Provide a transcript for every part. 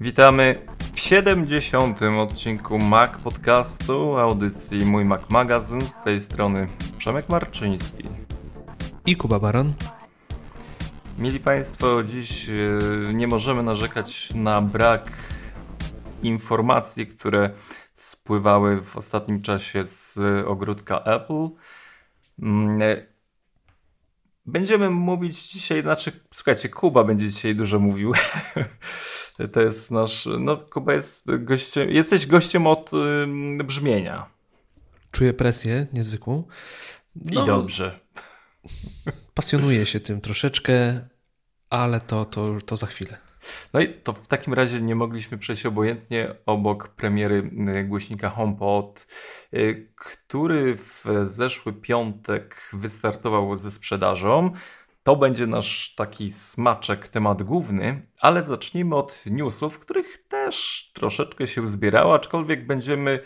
Witamy w 70. odcinku Mac Podcastu, audycji Mój Mac Magazyn. Z tej strony Przemek Marczyński. I Kuba Baron. Mili Państwo, dziś e, nie możemy narzekać na brak informacji, które spływały w ostatnim czasie z ogródka Apple. Mm, e, będziemy mówić dzisiaj, znaczy, słuchajcie, Kuba będzie dzisiaj dużo mówił. To jest nasz, no Kuba jest gościem, jesteś gościem od y, brzmienia. Czuję presję niezwykłą. No, I dobrze. Pasjonuję się tym troszeczkę, ale to, to, to za chwilę. No i to w takim razie nie mogliśmy przejść obojętnie obok premiery y, głośnika HomePod, y, który w zeszły piątek wystartował ze sprzedażą. To będzie nasz taki smaczek, temat główny, ale zacznijmy od newsów, których też troszeczkę się zbierało, aczkolwiek będziemy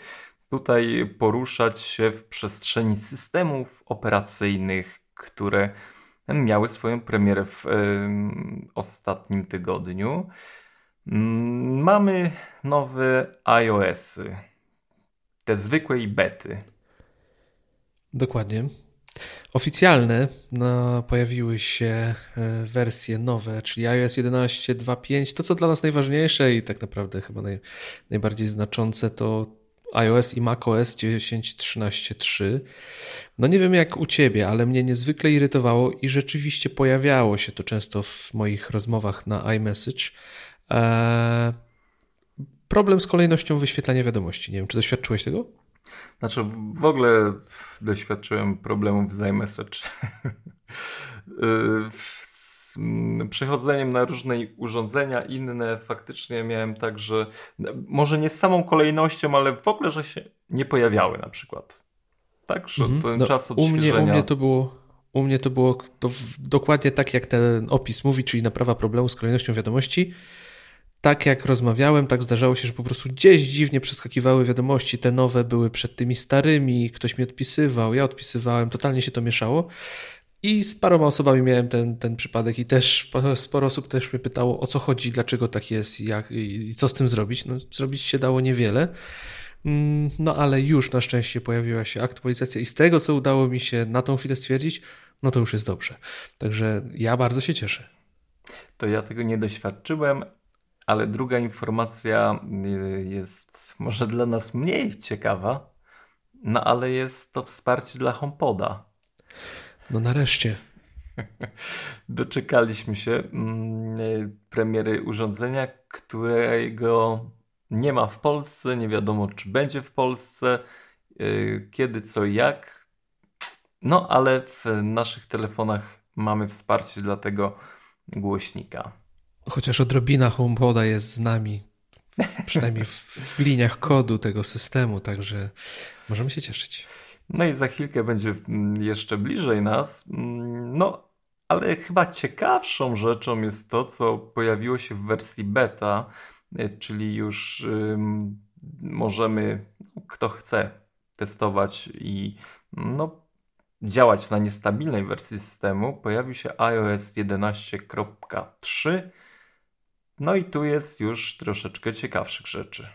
tutaj poruszać się w przestrzeni systemów operacyjnych, które miały swoją premierę w y, ostatnim tygodniu. Mm, mamy nowe iOSy, te zwykłe i bety. Dokładnie. Oficjalne no, pojawiły się e, wersje nowe, czyli iOS 11.2.5. To, co dla nas najważniejsze i tak naprawdę chyba naj, najbardziej znaczące, to iOS i macOS 10.13.3. No nie wiem jak u ciebie, ale mnie niezwykle irytowało i rzeczywiście pojawiało się to często w moich rozmowach na iMessage. Eee, problem z kolejnością wyświetlania wiadomości. Nie wiem, czy doświadczyłeś tego? Znaczy, w ogóle doświadczyłem problemów z iMessage. z przechodzeniem na różne urządzenia inne faktycznie miałem tak, że może nie z samą kolejnością, ale w ogóle, że się nie pojawiały na przykład. Tak, że mhm. ten no, czas odświeżenia... U mnie, u mnie to było... U mnie to było to dokładnie tak, jak ten opis mówi, czyli naprawa problemu z kolejnością wiadomości tak jak rozmawiałem, tak zdarzało się, że po prostu gdzieś dziwnie przeskakiwały wiadomości. Te nowe były przed tymi starymi, ktoś mi odpisywał, ja odpisywałem, totalnie się to mieszało. I z paroma osobami miałem ten, ten przypadek i też sporo osób też mnie pytało, o co chodzi, dlaczego tak jest i, i co z tym zrobić. No, zrobić się dało niewiele. Mm, no ale już na szczęście pojawiła się aktualizacja i z tego, co udało mi się na tą chwilę stwierdzić, no to już jest dobrze. Także ja bardzo się cieszę. To ja tego nie doświadczyłem, ale druga informacja y, jest może dla nas mniej ciekawa, no ale jest to wsparcie dla HomePoda. No nareszcie. Doczekaliśmy się mm, y, premiery urządzenia, którego nie ma w Polsce, nie wiadomo czy będzie w Polsce, y, kiedy, co i jak. No ale w naszych telefonach mamy wsparcie dla tego głośnika. Chociaż odrobina HomePoda jest z nami, przynajmniej w, w liniach kodu tego systemu, także możemy się cieszyć. No i za chwilkę będzie mm, jeszcze bliżej nas. Mm, no, ale chyba ciekawszą rzeczą jest to, co pojawiło się w wersji beta, y, czyli już um, możemy, kto chce, testować i no, działać na niestabilnej wersji systemu. Pojawił się iOS 11.3 no i tu jest już troszeczkę ciekawszych rzeczy.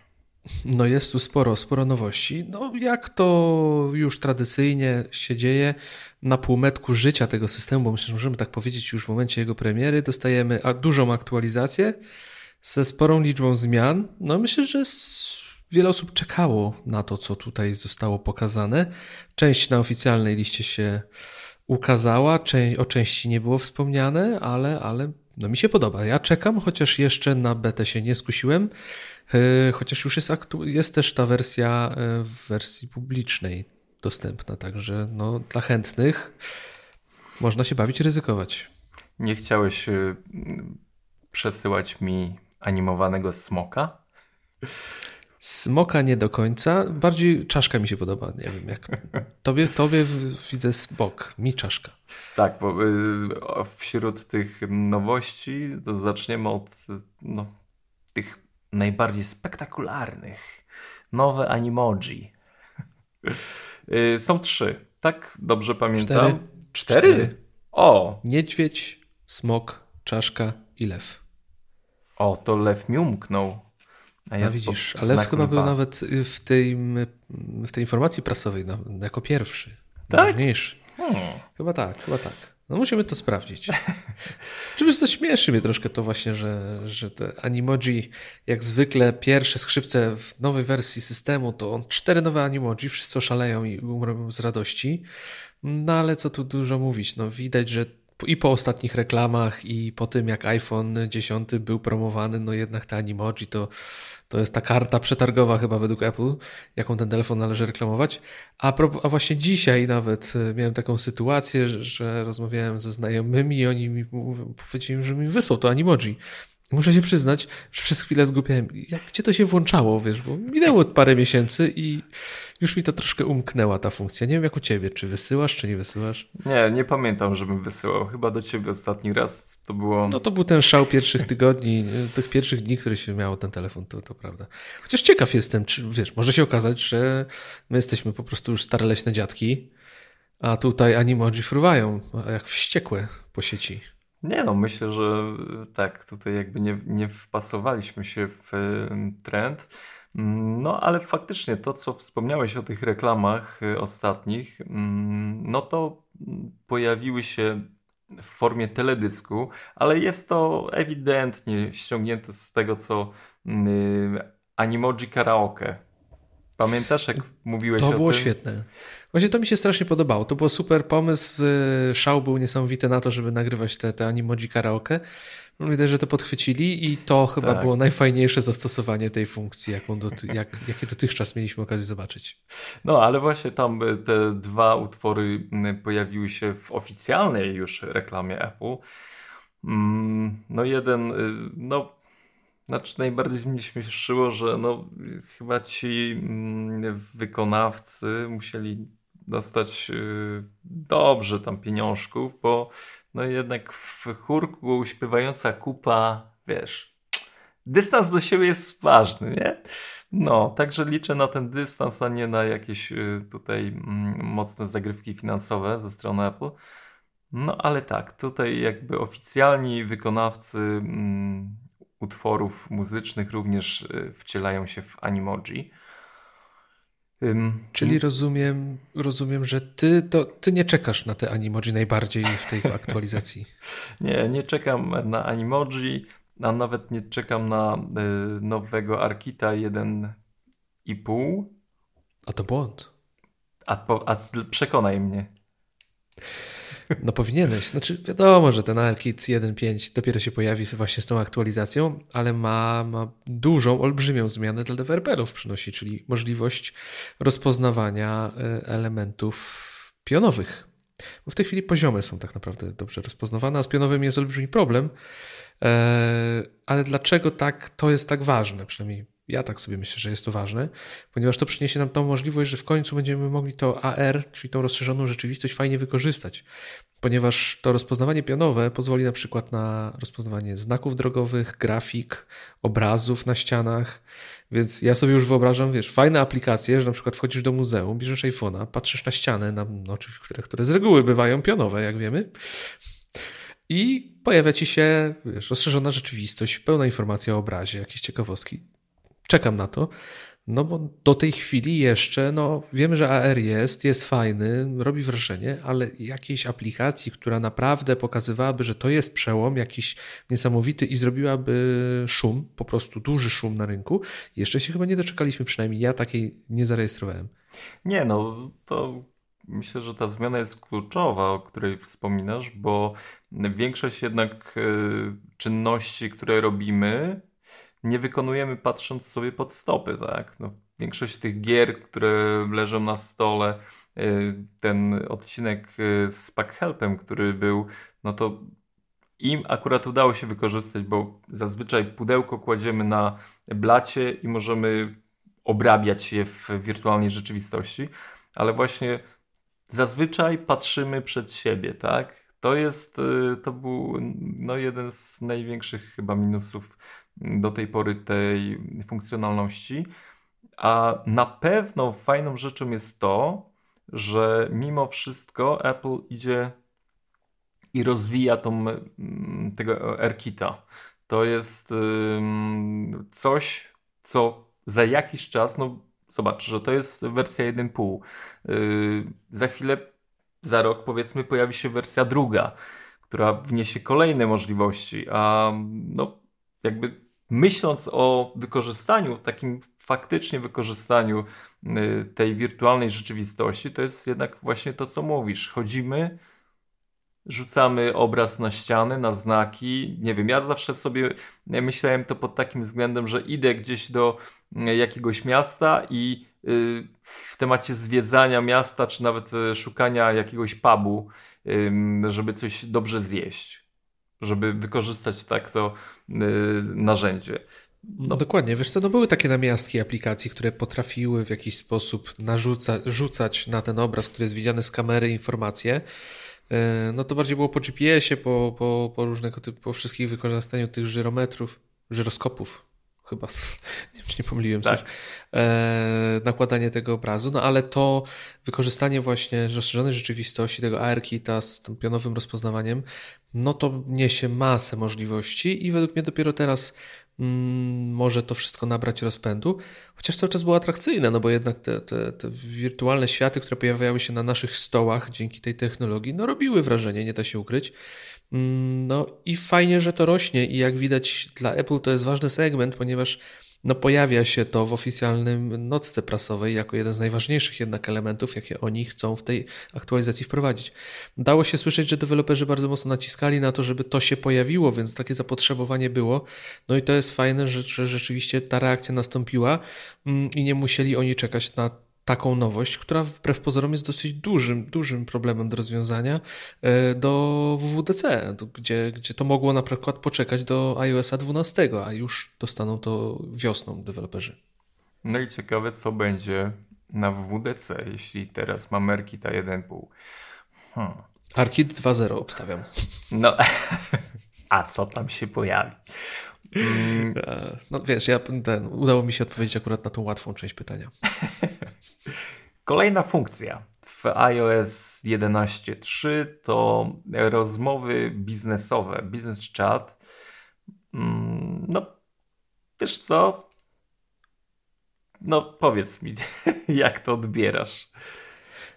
No jest tu sporo, sporo nowości. No jak to już tradycyjnie się dzieje na półmetku życia tego systemu, bo myślę, że możemy tak powiedzieć już w momencie jego premiery, dostajemy dużą aktualizację ze sporą liczbą zmian. No myślę, że wiele osób czekało na to, co tutaj zostało pokazane. Część na oficjalnej liście się ukazała, o części nie było wspomniane, ale, ale no mi się podoba. Ja czekam, chociaż jeszcze na betę się nie skusiłem, e, chociaż już jest, jest też ta wersja e, w wersji publicznej dostępna, także no, dla chętnych można się bawić, ryzykować. Nie chciałeś e, przesyłać mi animowanego smoka? Smoka nie do końca, bardziej czaszka mi się podoba. Nie wiem, jak tobie, tobie widzę smok, mi czaszka. Tak, bo y, wśród tych nowości to zaczniemy od no, tych najbardziej spektakularnych. Nowe animoji. Y, są trzy, tak? Dobrze pamiętam? Cztery. Cztery? Cztery. O! Niedźwiedź, smok, czaszka i lew. O, to lew mi umknął. A, A widzisz, ale chyba był nawet w tej, w tej informacji prasowej jako pierwszy. Tak? Najważniejszy. Hmm. Chyba tak, chyba tak. No musimy to sprawdzić. Czy wiesz, co śmieszy mnie troszkę to właśnie, że, że te Animoji, jak zwykle pierwsze skrzypce w nowej wersji systemu, to on cztery nowe Animoji, wszyscy oszaleją i umrą z radości. No ale co tu dużo mówić, no widać, że i po ostatnich reklamach, i po tym, jak iPhone 10 był promowany, no jednak te Animoji to, to jest ta karta przetargowa chyba według Apple, jaką ten telefon należy reklamować. A, a właśnie dzisiaj nawet e, miałem taką sytuację, że, że rozmawiałem ze znajomymi i oni mi powiedzieli, że mi wysłał to Animoji. Muszę się przyznać, że przez chwilę zgubiłem, jak, gdzie to się włączało, wiesz, bo minęło parę miesięcy i już mi to troszkę umknęła ta funkcja. Nie wiem jak u ciebie, czy wysyłasz, czy nie wysyłasz? Nie, nie pamiętam, żebym wysyłał. Chyba do ciebie ostatni raz to było... No to był ten szał pierwszych tygodni, tych pierwszych dni, które się miało ten telefon, to, to prawda. Chociaż ciekaw jestem, czy wiesz, może się okazać, że my jesteśmy po prostu już stare leśne dziadki, a tutaj animoji fruwają jak wściekłe po sieci. Nie no, myślę, że tak, tutaj jakby nie, nie wpasowaliśmy się w trend. Mm, no, ale faktycznie to, co wspomniałeś o tych reklamach y, ostatnich, mm, no to pojawiły się w formie teledysku, ale jest to ewidentnie ściągnięte z tego, co mm, Animoji Karaoke Pamiętasz, jak mówiłeś to o? To było świetne. Właśnie to mi się strasznie podobało. To był super pomysł. Szał był niesamowity na to, żeby nagrywać te, te animoji karaoke. Widać, że to podchwycili i to chyba tak. było najfajniejsze zastosowanie tej funkcji, jaką do, jak, jakie dotychczas mieliśmy okazję zobaczyć. No, ale właśnie tam te dwa utwory pojawiły się w oficjalnej już reklamie Apple. Mm, no jeden, y, no znaczy najbardziej mnie śmieszyło, że no, chyba ci mm, wykonawcy musieli dostać y, dobrze tam pieniążków, bo no jednak w chórku śpiewająca kupa, wiesz, dystans do siebie jest ważny, nie? No, także liczę na ten dystans, a nie na jakieś y, tutaj mm, mocne zagrywki finansowe ze strony Apple. No, ale tak, tutaj jakby oficjalni wykonawcy mm, utworów muzycznych również y, wcielają się w animoji. Czyli rozumiem, rozumiem, że ty, to, ty nie czekasz na te animoji najbardziej w tej aktualizacji. nie, nie czekam na animoji, a nawet nie czekam na y, nowego Arkita 1,5. A to błąd. A, a przekonaj mnie. No powinieneś. Znaczy wiadomo, że ten ARKit 1.5 dopiero się pojawi właśnie z tą aktualizacją, ale ma, ma dużą, olbrzymią zmianę dla deweloperów przynosi, czyli możliwość rozpoznawania e, elementów pionowych. Bo w tej chwili poziome są tak naprawdę dobrze rozpoznawane, a z pionowym jest olbrzymi problem. E, ale dlaczego tak to jest tak ważne? Przynajmniej ja tak sobie myślę, że jest to ważne, ponieważ to przyniesie nam tą możliwość, że w końcu będziemy mogli to AR, czyli tą rozszerzoną rzeczywistość, fajnie wykorzystać. Ponieważ to rozpoznawanie pionowe pozwoli na przykład na rozpoznawanie znaków drogowych, grafik, obrazów na ścianach. Więc ja sobie już wyobrażam, wiesz, fajne aplikacje, że na przykład wchodzisz do muzeum, bierzesz iPhone'a, patrzysz na ścianę, na, no, które, które z reguły bywają pionowe, jak wiemy. I pojawia ci się wiesz, rozszerzona rzeczywistość, pełna informacja o obrazie, jakieś ciekawostki czekam na to. No bo do tej chwili jeszcze, no wiemy, że AR jest, jest fajny, robi wrażenie, ale jakiejś aplikacji, która naprawdę pokazywałaby, że to jest przełom jakiś niesamowity i zrobiłaby szum, po prostu duży szum na rynku, jeszcze się chyba nie doczekaliśmy, przynajmniej ja takiej nie zarejestrowałem. Nie, no to myślę, że ta zmiana jest kluczowa, o której wspominasz, bo większość jednak e, czynności, które robimy, wykonujemy patrząc sobie pod stopy, tak? No, większość tych gier, które leżą na stole, y, ten odcinek y, z Packhelpem, który był, no to im akurat udało się wykorzystać, bo zazwyczaj pudełko kładziemy na blacie i możemy obrabiać je w wirtualnej rzeczywistości, ale właśnie zazwyczaj patrzymy przed siebie, tak? To jest, y, to był no, jeden z największych chyba minusów do tej pory tej funkcjonalności. A na pewno fajną rzeczą jest to, że mimo wszystko Apple idzie i rozwija tą, tego AirKita. To jest coś, co za jakiś czas, no zobacz, że to jest wersja 1.5. Yy, za chwilę, za rok powiedzmy pojawi się wersja druga, która wniesie kolejne możliwości, a no jakby myśląc o wykorzystaniu, takim faktycznie wykorzystaniu y, tej wirtualnej rzeczywistości, to jest jednak właśnie to, co mówisz. Chodzimy, rzucamy obraz na ściany, na znaki. Nie wiem, ja zawsze sobie myślałem to pod takim względem, że idę gdzieś do y, jakiegoś miasta i y, w temacie zwiedzania miasta, czy nawet szukania jakiegoś pubu, żeby coś dobrze zjeść żeby wykorzystać tak to narzędzie. No. Dokładnie, wiesz co, no były takie namiastki aplikacji, które potrafiły w jakiś sposób narzuca, rzucać na ten obraz, który jest widziany z kamery informacje. E, no to bardziej było po GPS-ie, po, po, po różnego typu, po wszystkich wykorzystaniu tych żyrometrów, żyroskopów, chyba, nie nie pomyliłem tak. e, nakładanie tego obrazu, no ale to wykorzystanie właśnie rozszerzonej rzeczywistości, tego AR-Kita z tym pionowym rozpoznawaniem, no to niesie masę możliwości i według mnie dopiero teraz może to wszystko nabrać rozpędu, chociaż cały czas było atrakcyjne, no bo jednak te, te, te, wirtualne światy, które pojawiały się na naszych stołach dzięki tej technologii, no robiły wrażenie, nie da się ukryć. Mm, no i fajnie, że to rośnie i jak widać dla Apple to jest ważny segment, ponieważ no pojawia się to w oficjalnym nocce prasowej jako jeden z najważniejszych jednak elementów, jakie oni chcą w tej aktualizacji wprowadzić. Dało się słyszeć, że deweloperzy bardzo mocno naciskali na to, żeby to się pojawiło, więc takie zapotrzebowanie było. No i to jest fajne, że, że rzeczywiście ta reakcja nastąpiła mm, i nie musieli oni czekać na taką nowość, która wbrew pozorom jest dosyć dużym, dużym problemem do rozwiązania e, do WWDC, gdzie, gdzie to mogło na przykład poczekać do iOSa 12, a już dostaną to wiosną deweloperzy. No i ciekawe, co będzie na WWDC, jeśli teraz ma Merkita 1.5. Hmm. Arkit 2.0 obstawiam. No, a co tam się pojawi? Mm. E, no wiesz, ja ten, udało mi się odpowiedzieć akurat na tą łatwą część pytania. Kolejna funkcja w iOS 11.3 to rozmowy biznesowe, business chat. Mm, no, wiesz co? No, powiedz mi, jak to odbierasz?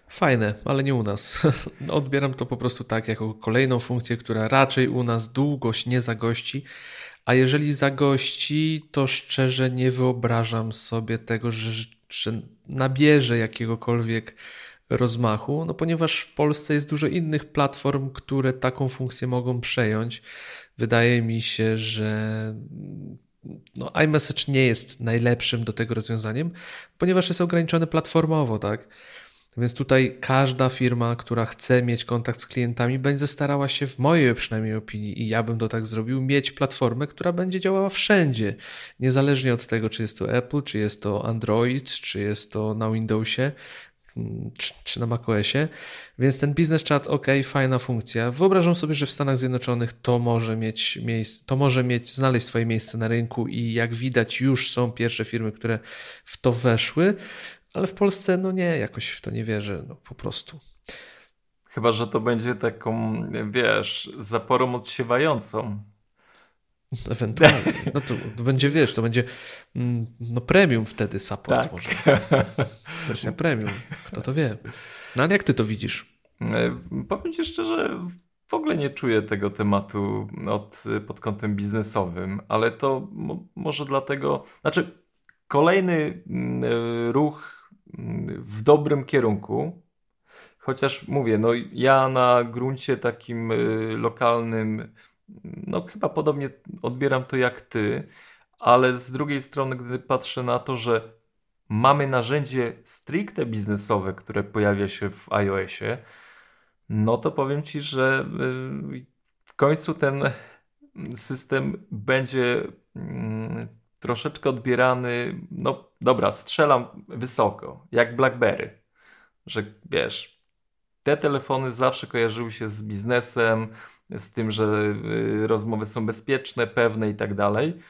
Fajne, ale nie u nas. Odbieram to po prostu tak, jako kolejną funkcję, która raczej u nas długość nie zagości, a jeżeli zagości, to szczerze nie wyobrażam sobie tego, że, że nabierze jakiegokolwiek rozmachu, no ponieważ w Polsce jest dużo innych platform, które taką funkcję mogą przejąć. Wydaje mi się, że no, iMessage nie jest najlepszym do tego rozwiązaniem, ponieważ jest ograniczony platformowo, tak? Więc tutaj każda firma, która chce mieć kontakt z klientami, będzie starała się, w mojej przynajmniej opinii, i ja bym to tak zrobił, mieć platformę, która będzie działała wszędzie. Niezależnie od tego, czy jest to Apple, czy jest to Android, czy jest to na Windowsie, mm, czy, czy na macOSie. Więc ten business chat, ok, fajna funkcja. Wyobrażam sobie, że w Stanach Zjednoczonych to może mieć miejsce, to może mieć, znaleźć swoje miejsce na rynku i jak widać, już są pierwsze firmy, które w to weszły. Ale w Polsce, no nie, jakoś w to nie wierzę, no po prostu. Chyba, że to będzie taką, wiesz, zaporą odsiewającą. Ewentualnie. No to, to, będzie, wiesz, to będzie mm, no premium wtedy support tak. może. Wersja premium. Kto to wie. No ale jak ty to widzisz? E, powiem ci szczerze, w ogóle nie czuję tego tematu od, pod kątem biznesowym, ale to może dlatego, znaczy kolejny mm, e, ruch w dobrym kierunku. Chociaż mówię, no ja na gruncie takim y, lokalnym, no chyba podobnie odbieram to jak ty, ale z drugiej strony, gdy patrzę na to, że mamy narzędzie stricte biznesowe, które pojawia się w iOSie, no to powiem ci, że y, w końcu ten system będzie mm, troszeczkę odbierany, no dobra, strzelam wysoko, jak BlackBerry, że wiesz, te telefony zawsze kojarzyły się z biznesem, z tym, że y, rozmowy są bezpieczne, pewne i tak dalej.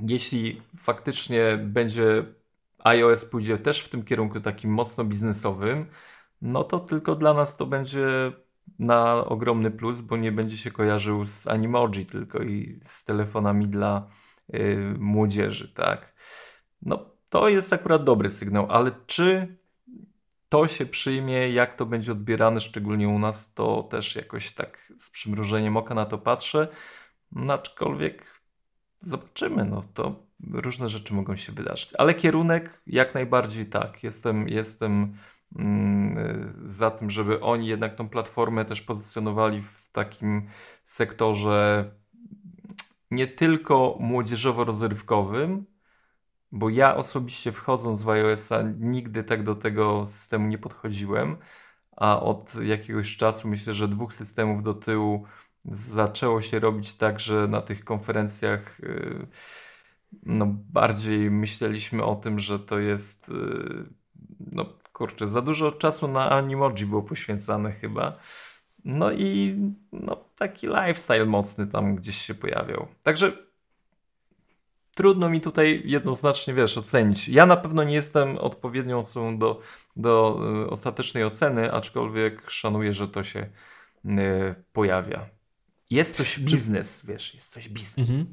Jeśli faktycznie będzie iOS pójdzie też w tym kierunku takim mocno biznesowym, no to tylko dla nas to będzie na ogromny plus, bo nie będzie się kojarzył z Animoji tylko i z telefonami dla młodzieży, tak. No, to jest akurat dobry sygnał, ale czy to się przyjmie, jak to będzie odbierane, szczególnie u nas, to też jakoś tak z przymrużeniem oka na to patrzę. No, aczkolwiek zobaczymy, no to różne rzeczy mogą się wydarzyć. Ale kierunek jak najbardziej tak. Jestem, jestem mm, za tym, żeby oni jednak tą platformę też pozycjonowali w takim sektorze nie tylko młodzieżowo-rozrywkowym, bo ja osobiście wchodząc w iOS-a nigdy tak do tego systemu nie podchodziłem, a od jakiegoś czasu myślę, że dwóch systemów do tyłu zaczęło się robić tak, że na tych konferencjach y, no, bardziej myśleliśmy o tym, że to jest y, no kurczę, za dużo czasu na Animoji było poświęcane chyba. No i no, taki lifestyle mocny tam gdzieś się pojawiał. Także trudno mi tutaj jednoznacznie, wiesz, ocenić. Ja na pewno nie jestem odpowiednią osobą do, do y, ostatecznej oceny, aczkolwiek szanuję, że to się y, pojawia. Jest coś biznes, wiesz, jest coś biznes. Mhm.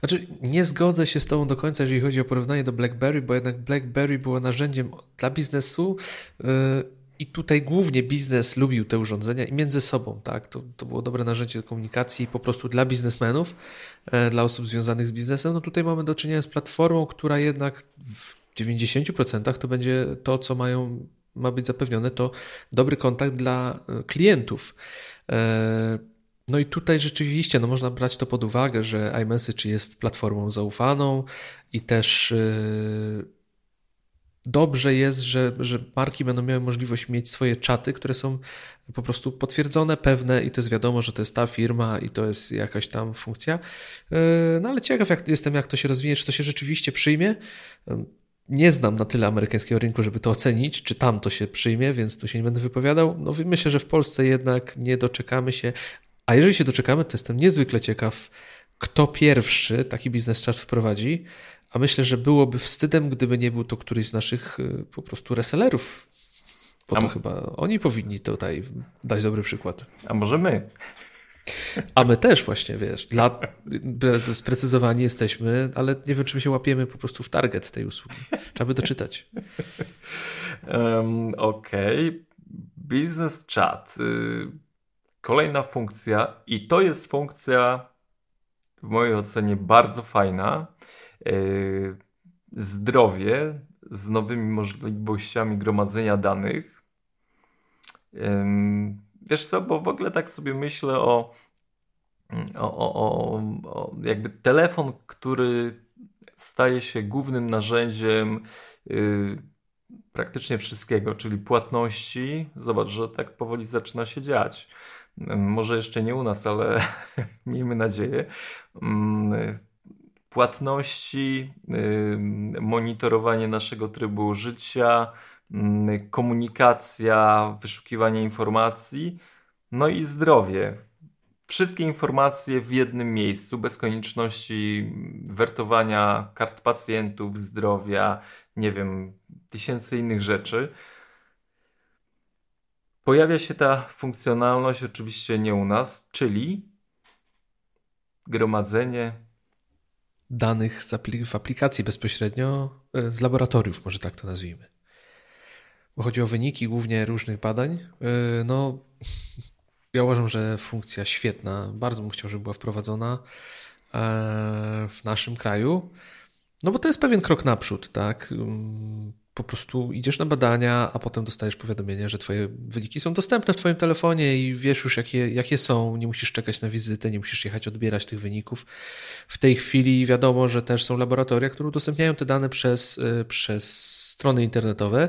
Znaczy, nie zgodzę się z Tobą do końca, jeżeli chodzi o porównanie do BlackBerry, bo jednak BlackBerry było narzędziem dla biznesu. Yy i tutaj głównie biznes lubił te urządzenia i między sobą, tak? To, to było dobre narzędzie do komunikacji po prostu dla biznesmenów, e, dla osób związanych z biznesem. No tutaj mamy do czynienia z platformą, która jednak w 90% to będzie to, co mają, ma być zapewnione, to dobry kontakt dla e, klientów. E, no i tutaj rzeczywiście no można brać to pod uwagę, że iMessage jest platformą zaufaną i też dobrze jest, że, że marki będą miały możliwość mieć swoje czaty, które są po prostu potwierdzone, pewne i to jest wiadomo, że to jest ta firma i to jest jakaś tam funkcja. E, no ale ciekaw jak, jestem, jak to się rozwinie, czy to się rzeczywiście przyjmie. E, nie znam na tyle amerykańskiego rynku, żeby to ocenić, czy tam to się przyjmie, więc tu się nie będę wypowiadał. No myślę, że w Polsce jednak nie doczekamy się, a jeżeli się doczekamy, to jestem niezwykle ciekaw, kto pierwszy taki biznes chat wprowadzi, a myślę, że byłoby wstydem, gdyby nie był to któryś z naszych y, po prostu resellerów. Bo to chyba oni powinni tutaj dać dobry przykład. A może my? A my też właśnie, wiesz, dla, sprecyzowani jesteśmy, ale nie wiem, czy my się łapiemy po prostu w target tej usługi. Trzeba by doczytać. Um, Okej. Okay. Business chat. Y, kolejna funkcja i to jest funkcja w mojej ocenie bardzo fajna. Y, zdrowie z nowymi możliwościami gromadzenia danych. Wiesz co, bo w ogóle tak sobie myślę o, o, o, o jakby telefon, który staje się głównym narzędziem y, praktycznie wszystkiego, czyli płatności. Zobacz, że tak powoli zaczyna się dziać. Może jeszcze nie u nas, ale miejmy nadzieję płatności, monitorowanie naszego trybu życia, komunikacja, wyszukiwanie informacji, no i zdrowie. Wszystkie informacje w jednym miejscu, bez konieczności wertowania kart pacjentów, zdrowia, nie wiem, tysięcy innych rzeczy. Pojawia się ta funkcjonalność, oczywiście nie u nas, czyli gromadzenie danych w aplikacji bezpośrednio e, z laboratoriów, może tak to nazwijmy. Bo chodzi o wyniki głównie różnych badań. E, no, ja uważam, że funkcja świetna. Bardzo bym chciał, żeby była wprowadzona e, w naszym kraju. No bo to jest pewien krok naprzód, tak? Po prostu idziesz na badania, a potem dostajesz powiadomienie, że twoje wyniki są dostępne w twoim telefonie i wiesz już jakie, jakie są, nie musisz czekać na wizytę, nie musisz jechać odbierać tych wyników. W tej chwili wiadomo, że też są laboratoria, które udostępniają te dane przez, y, przez strony internetowe,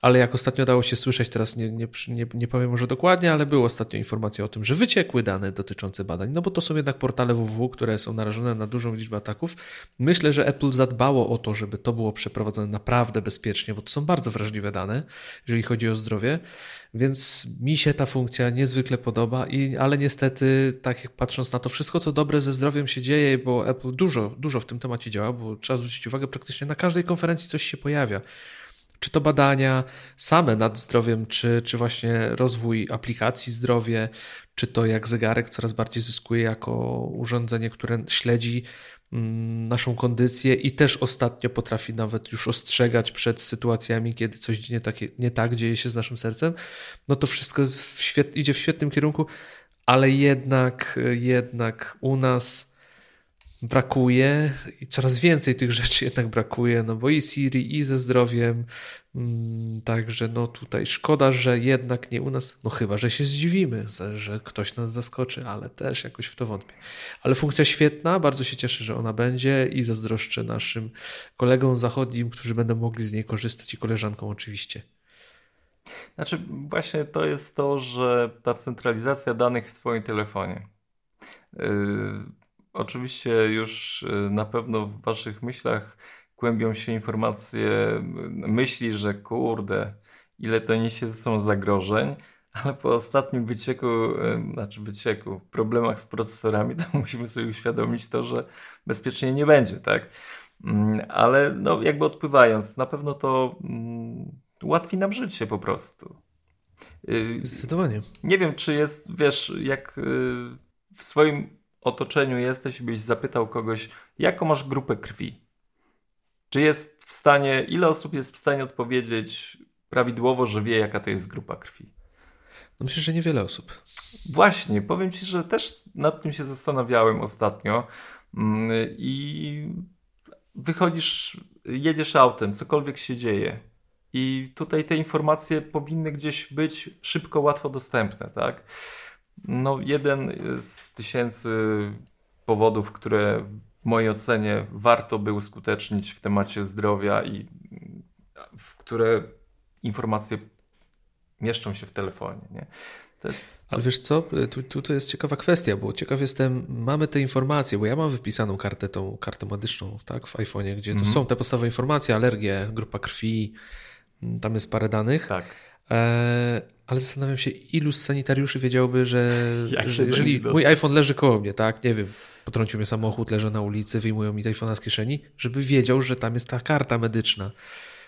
ale jak ostatnio dało się słyszeć, teraz nie, nie, nie, nie powiem może dokładnie, ale była ostatnio informacja o tym, że wyciekły dane dotyczące badań, no bo to są jednak portale www, które są narażone na dużą liczbę ataków. Myślę, że Apple zadbało o to, żeby to było przeprowadzone naprawdę bezpiecznie, bo to są bardzo wrażliwe dane, jeżeli chodzi o zdrowie, więc mi się ta funkcja niezwykle podoba, i, ale niestety, tak jak patrząc na to wszystko, co dobre ze zdrowiem się dzieje, bo Apple dużo, dużo w tym temacie działa, bo trzeba zwrócić uwagę, praktycznie na każdej konferencji coś się pojawia czy to badania same nad zdrowiem, czy, czy właśnie rozwój aplikacji zdrowie, czy to jak zegarek coraz bardziej zyskuje jako urządzenie, które śledzi mm, naszą kondycję i też ostatnio potrafi nawet już ostrzegać przed sytuacjami, kiedy coś nie, nie tak dzieje się z naszym sercem, no to wszystko w świet, idzie w świetnym kierunku, ale jednak, jednak u nas brakuje i coraz więcej tych rzeczy jednak brakuje, no bo i Siri, i ze zdrowiem, mm, także no tutaj szkoda, że jednak nie u nas, no chyba, że się zdziwimy, że ktoś nas zaskoczy, ale też jakoś w to wątpię. Ale funkcja świetna, bardzo się cieszę, że ona będzie i zazdroszczę naszym kolegom zachodnim, którzy będą mogli z niej korzystać i koleżankom oczywiście. Znaczy właśnie to jest to, że ta centralizacja danych w twoim telefonie yy Oczywiście już y, na pewno w waszych myślach kłębią się informacje, myśli, że kurde, ile to niesie ze sobą zagrożeń, ale po ostatnim wycieku, y, znaczy wycieku, problemach z procesorami, to musimy sobie uświadomić to, że bezpiecznie nie będzie, tak? Mm, ale no jakby odpływając, na pewno to mm, ułatwi nam życie po prostu. Y, Zdecydowanie. Nie wiem, czy jest, wiesz, jak w swoim otoczeniu jesteś i byś zapytał kogoś, jaką masz grupę krwi? Czy jest w stanie, ile osób jest w stanie odpowiedzieć prawidłowo, że wie, jaka to jest grupa krwi? No myślę, że niewiele osób. Właśnie, powiem Ci, że też nad tym się zastanawiałem ostatnio mm, i wychodzisz, jedziesz autem, cokolwiek się dzieje i tutaj te informacje powinny gdzieś być szybko, łatwo dostępne, tak? No, jeden z tysięcy powodów, które w mojej ocenie warto by uskutecznić w temacie zdrowia i w które informacje mieszczą się w telefonie. Nie? Jest... Ale wiesz co, tu, tu to jest ciekawa kwestia, bo ciekaw jestem, mamy te informacje, bo ja mam wypisaną kartę, tą kartę medyczną tak, w iPhone'ie, gdzie mm -hmm. są te podstawowe informacje, alergie, grupa krwi, tam jest parę danych. Tak. E, ale zastanawiam się, ilu z sanitariuszy wiedziałby, że, że jeżeli mój iPhone leży koło mnie, tak, nie wiem, potrącił mnie samochód, leży na ulicy, wyjmują mi iPhone'a z kieszeni, żeby wiedział, że tam jest ta karta medyczna.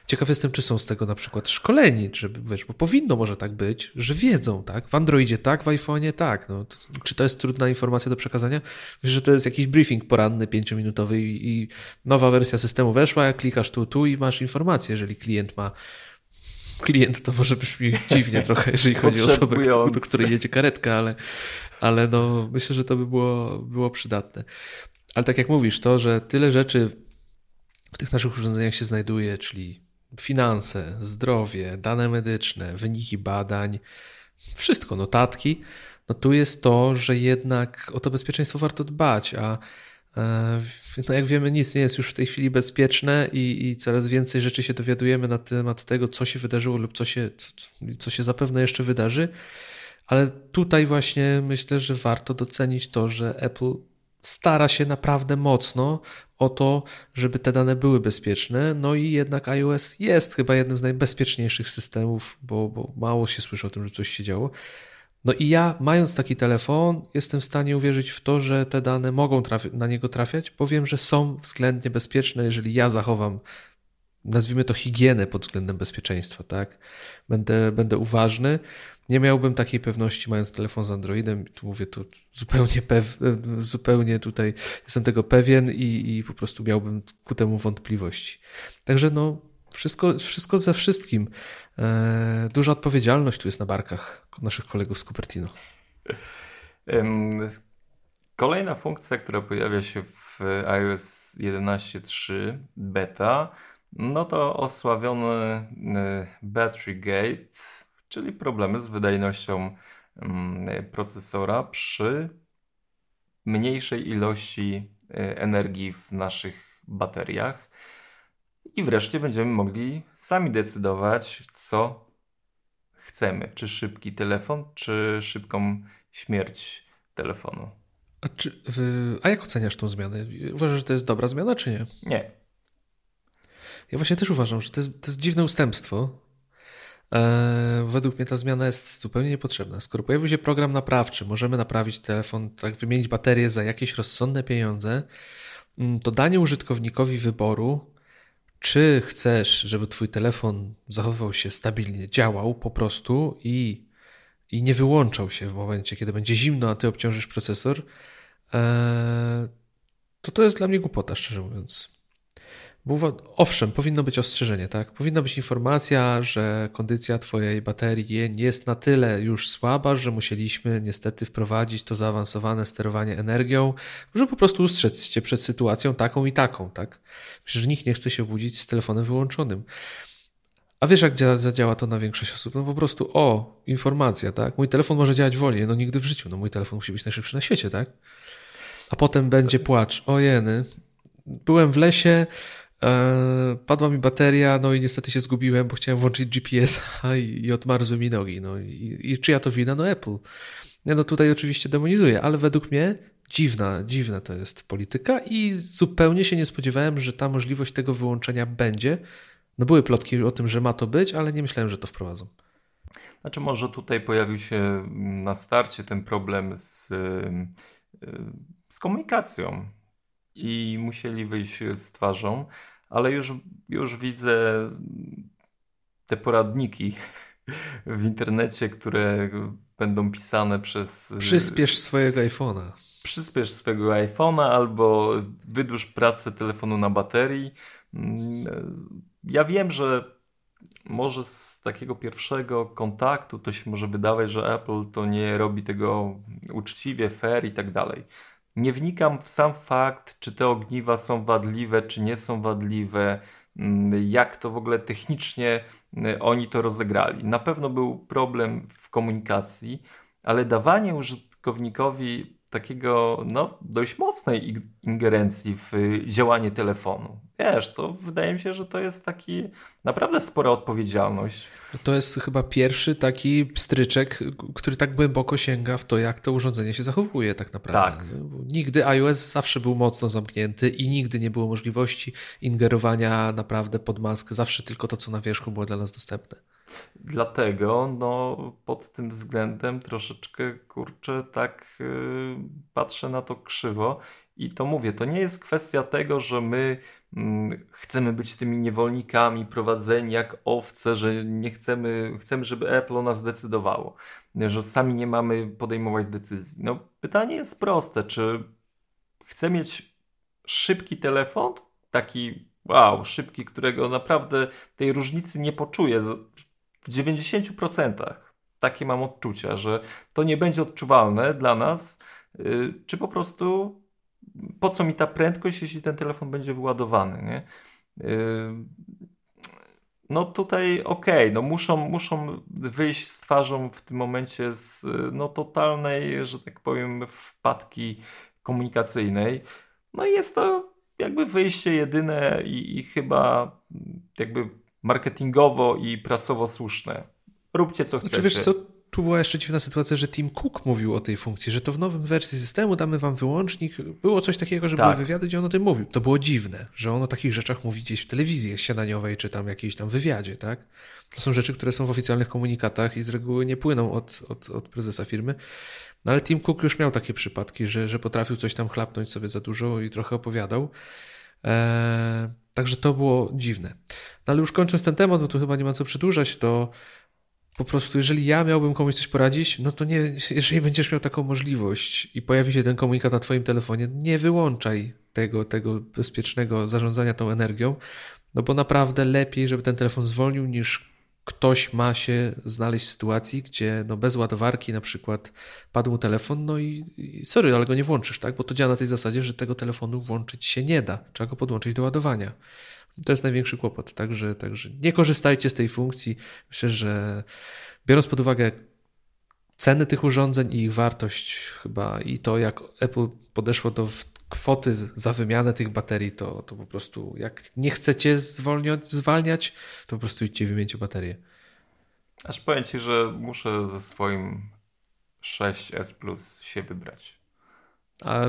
Ciekaw jestem, czy są z tego na przykład szkoleni, żeby, wiesz, bo powinno może tak być, że wiedzą, tak? W Androidzie tak, w iPhone'ie tak. No, czy to jest trudna informacja do przekazania? Wiesz, że to jest jakiś briefing poranny, pięciominutowy i, i nowa wersja systemu weszła, klikasz tu, tu i masz informację, jeżeli klient ma klient to może brzmi dziwnie trochę, jeżeli chodzi o osobę, do której jedzie karetka, ale, ale no, myślę, że to by było, było przydatne. Ale tak jak mówisz, to, że tyle rzeczy w tych naszych urządzeniach się znajduje, czyli finanse, zdrowie, dane medyczne, wyniki badań, wszystko, notatki, no tu jest to, że jednak o to bezpieczeństwo warto dbać, a no jak wiemy, nic nie jest już w tej chwili bezpieczne i, i, coraz więcej rzeczy się dowiadujemy na temat tego, co się wydarzyło lub co się, co, co się zapewne jeszcze wydarzy. Ale tutaj właśnie myślę, że warto docenić to, że Apple stara się naprawdę mocno o to, żeby te dane były bezpieczne. No i jednak iOS jest chyba jednym z najbezpieczniejszych systemów, bo, bo mało się słyszy o tym, że coś się działo. No i ja, mając taki telefon, jestem w stanie uwierzyć w to, że te dane mogą na niego trafiać, bo wiem, że są względnie bezpieczne, jeżeli ja zachowam, nazwijmy to higienę pod względem bezpieczeństwa, tak? Będę, będę uważny. Nie miałbym takiej pewności, mając telefon z Androidem, tu mówię to zupełnie, pew, zupełnie tutaj jestem tego pewien i, i po prostu miałbym ku temu wątpliwości. Także no, wszystko, wszystko ze wszystkim. E, duża odpowiedzialność tu jest na barkach naszych kolegów z Cupertino. Kolejna funkcja, która pojawia się w iOS 11.3 beta, no to osławiony e, battery gate, czyli problemy z wydajnością mm, procesora przy mniejszej ilości e, energii w naszych bateriach. I wreszcie będziemy mogli sami decydować, co chcemy. Czy szybki telefon, czy szybką śmierć telefonu. A, czy, a jak oceniasz tą zmianę? Uważasz, że to jest dobra zmiana, czy nie? Nie. Ja właśnie też uważam, że to jest, to jest dziwne ustępstwo. Eee, według mnie ta zmiana jest zupełnie niepotrzebna. Skoro pojawił się program naprawczy, możemy naprawić telefon, tak wymienić baterię za jakieś rozsądne pieniądze, mm, to danie użytkownikowi wyboru czy chcesz, żeby Twój telefon zachowywał się stabilnie, działał po prostu i, i nie wyłączał się w momencie, kiedy będzie zimno, a Ty obciążysz procesor, e, to to jest dla mnie głupota, szczerze mówiąc. Owszem, powinno być ostrzeżenie, tak? Powinna być informacja, że kondycja Twojej baterii jest na tyle już słaba, że musieliśmy niestety wprowadzić to zaawansowane sterowanie energią, żeby po prostu ustrzec Cię przed sytuacją taką i taką, tak? Przecież nikt nie chce się obudzić z telefonem wyłączonym. A wiesz, jak działa to na większość osób? No po prostu, o, informacja, tak? Mój telefon może działać wolniej, no nigdy w życiu, no mój telefon musi być najszybszy na świecie, tak? A potem będzie płacz, o jeny, byłem w lesie, padła mi bateria, no i niestety się zgubiłem, bo chciałem włączyć GPS i, i odmarzły mi nogi, no i, i czyja to wina? No Apple. Ja no tutaj oczywiście demonizuję, ale według mnie dziwna, dziwna to jest polityka i zupełnie się nie spodziewałem, że ta możliwość tego wyłączenia będzie, no były plotki o tym, że ma to być, ale nie myślałem, że to wprowadzą. Znaczy może tutaj pojawił się na starcie ten problem z, z komunikacją i musieli wyjść z twarzą, ale już, już widzę te poradniki w internecie, które będą pisane przez... Przyspiesz swojego iPhone'a. Przyspiesz swojego iPhone'a albo wydłuż pracę telefonu na baterii. Ja wiem, że może z takiego pierwszego kontaktu to się może wydawać, że Apple to nie robi tego uczciwie, fair i tak dalej. Nie wnikam w sam fakt, czy te ogniwa są wadliwe, czy nie są wadliwe, mm, jak to w ogóle technicznie y, oni to rozegrali. Na pewno był problem w komunikacji, ale dawanie użytkownikowi takiego no, dość mocnej ingerencji w działanie telefonu. Wiesz, to wydaje mi się, że to jest taki naprawdę spora odpowiedzialność. To jest chyba pierwszy taki pstryczek, który tak głęboko sięga w to, jak to urządzenie się zachowuje tak naprawdę. Tak. Nigdy iOS zawsze był mocno zamknięty i nigdy nie było możliwości ingerowania naprawdę pod maskę. Zawsze tylko to, co na wierzchu było dla nas dostępne. Dlatego no, pod tym względem troszeczkę kurczę tak yy, patrzę na to krzywo i to mówię, to nie jest kwestia tego, że my mm, chcemy być tymi niewolnikami prowadzeni jak owce, że nie chcemy, chcemy, żeby Apple o nas decydowało, że sami nie mamy podejmować decyzji. No pytanie jest proste, czy chcę mieć szybki telefon, taki wow, szybki, którego naprawdę tej różnicy nie poczuję w 90% takie mam odczucia, że to nie będzie odczuwalne dla nas, y, czy po prostu po co mi ta prędkość, jeśli ten telefon będzie wyładowany, nie? Y, no tutaj okej, okay, no muszą, muszą wyjść z twarzą w tym momencie z no totalnej, że tak powiem, wpadki komunikacyjnej. No i jest to jakby wyjście jedyne i, i chyba jakby marketingowo i prasowo słuszne. Róbcie co chcecie. Znaczy, wiesz co, tu była jeszcze dziwna sytuacja, że Tim Cook mówił o tej funkcji, że to w nowym wersji systemu damy wam wyłącznik. Było coś takiego, że tak. były wywiady, gdzie on o tym mówił. To było dziwne, że on o takich rzeczach mówi gdzieś w telewizji śniadaniowej, czy tam jakiejś tam wywiadzie, tak? To są rzeczy, które są w oficjalnych komunikatach i z reguły nie płyną od, od, od prezesa firmy. No ale Tim Cook już miał takie przypadki, że, że potrafił coś tam chlapnąć sobie za dużo i trochę opowiadał. Eee, także to było dziwne. No ale już kończąc ten temat, bo tu chyba nie ma co przedłużać, to po prostu, jeżeli ja miałbym komuś coś poradzić, no to nie, jeżeli będziesz miał taką możliwość i pojawi się ten komunikat na Twoim telefonie, nie wyłączaj tego, tego bezpiecznego zarządzania tą energią, no bo naprawdę lepiej, żeby ten telefon zwolnił, niż ktoś ma się znaleźć w sytuacji, gdzie no bez ładowarki na przykład padł mu telefon, no i, i sorry, ale go nie włączysz, tak? Bo to działa na tej zasadzie, że tego telefonu włączyć się nie da. Trzeba go podłączyć do ładowania. To jest największy kłopot. Także, także nie korzystajcie z tej funkcji. Myślę, że biorąc pod uwagę ceny tych urządzeń i ich wartość chyba i to, jak Apple podeszło do kwoty za wymianę tych baterii, to, to po prostu jak nie chcecie zwolniać, zwalniać, to po prostu idźcie wymieńcie baterię. Aż powiem Ci, że muszę ze swoim 6S Plus się wybrać. A,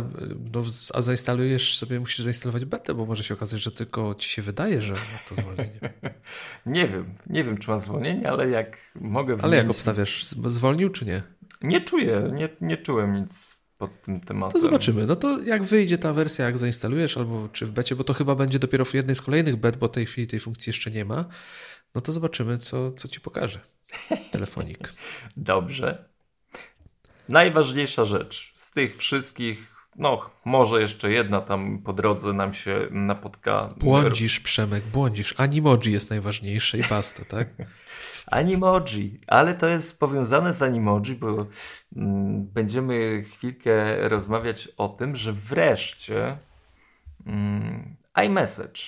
no, a zainstalujesz sobie, musisz zainstalować betę, bo może się okazać, że tylko ci się wydaje, że to zwolnienie. nie wiem, nie wiem, czy ma zwolnienie, ale jak mogę wymienić... Ale jak obstawiasz, zwolnił czy nie? Nie czuję, nie, nie czułem nic pod tym tematem. To zobaczymy. No to jak wyjdzie ta wersja, jak zainstalujesz, albo czy w becie, bo to chyba będzie dopiero w jednej z kolejnych bet, bo tej chwili tej funkcji jeszcze nie ma, no to zobaczymy, co, co ci pokaże telefonik. Dobrze. Najważniejsza rzecz z tych wszystkich no, może jeszcze jedna tam po drodze nam się napotka. Błądzisz, Przemek, błądzisz. Animoji jest najważniejsze i basta, tak? Animoji, ale to jest powiązane z Animoji, bo mm, będziemy chwilkę rozmawiać o tym, że wreszcie mm, iMessage,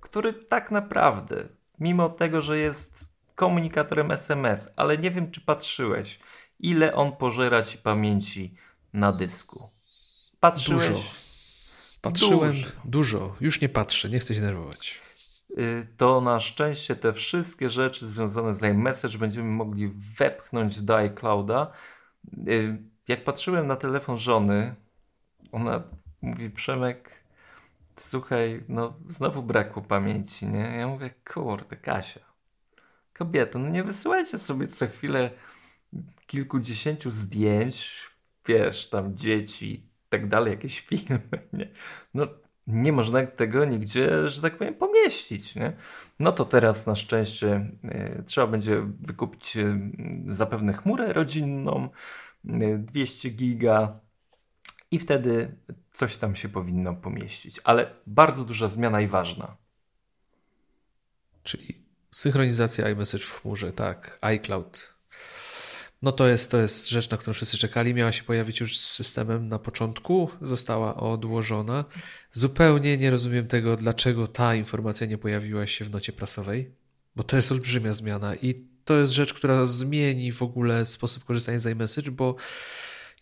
który tak naprawdę, mimo tego, że jest komunikatorem SMS, ale nie wiem, czy patrzyłeś, ile on pożera ci pamięci na dysku. Patrzyłeś? Dużo. Patrzyłem dużo. dużo. Już nie patrzę, nie chcę się nerwować. Y, to na szczęście te wszystkie rzeczy związane z iMessage będziemy mogli wepchnąć do iClouda. Y, jak patrzyłem na telefon żony, ona mówi, Przemek, słuchaj, no znowu brakło pamięci, nie? Ja mówię, kurde, Kasia, kobieto, no nie wysyłajcie sobie co chwilę kilkudziesięciu zdjęć, wiesz, tam dzieci, tak dalej, jakieś filmy, nie? No nie można tego nigdzie, że tak powiem, pomieścić, nie? No to teraz na szczęście y, trzeba będzie wykupić y, zapewne chmurę rodzinną, y, 200 giga i wtedy coś tam się powinno pomieścić. Ale bardzo duża zmiana i ważna. Czyli synchronizacja iMessage w chmurze, tak, iCloud no to jest, to jest rzecz, na którą wszyscy czekali. Miała się pojawić już z systemem na początku, została odłożona. Zupełnie nie rozumiem tego, dlaczego ta informacja nie pojawiła się w nocie prasowej, bo to jest olbrzymia zmiana i to jest rzecz, która zmieni w ogóle sposób korzystania z iMessage, bo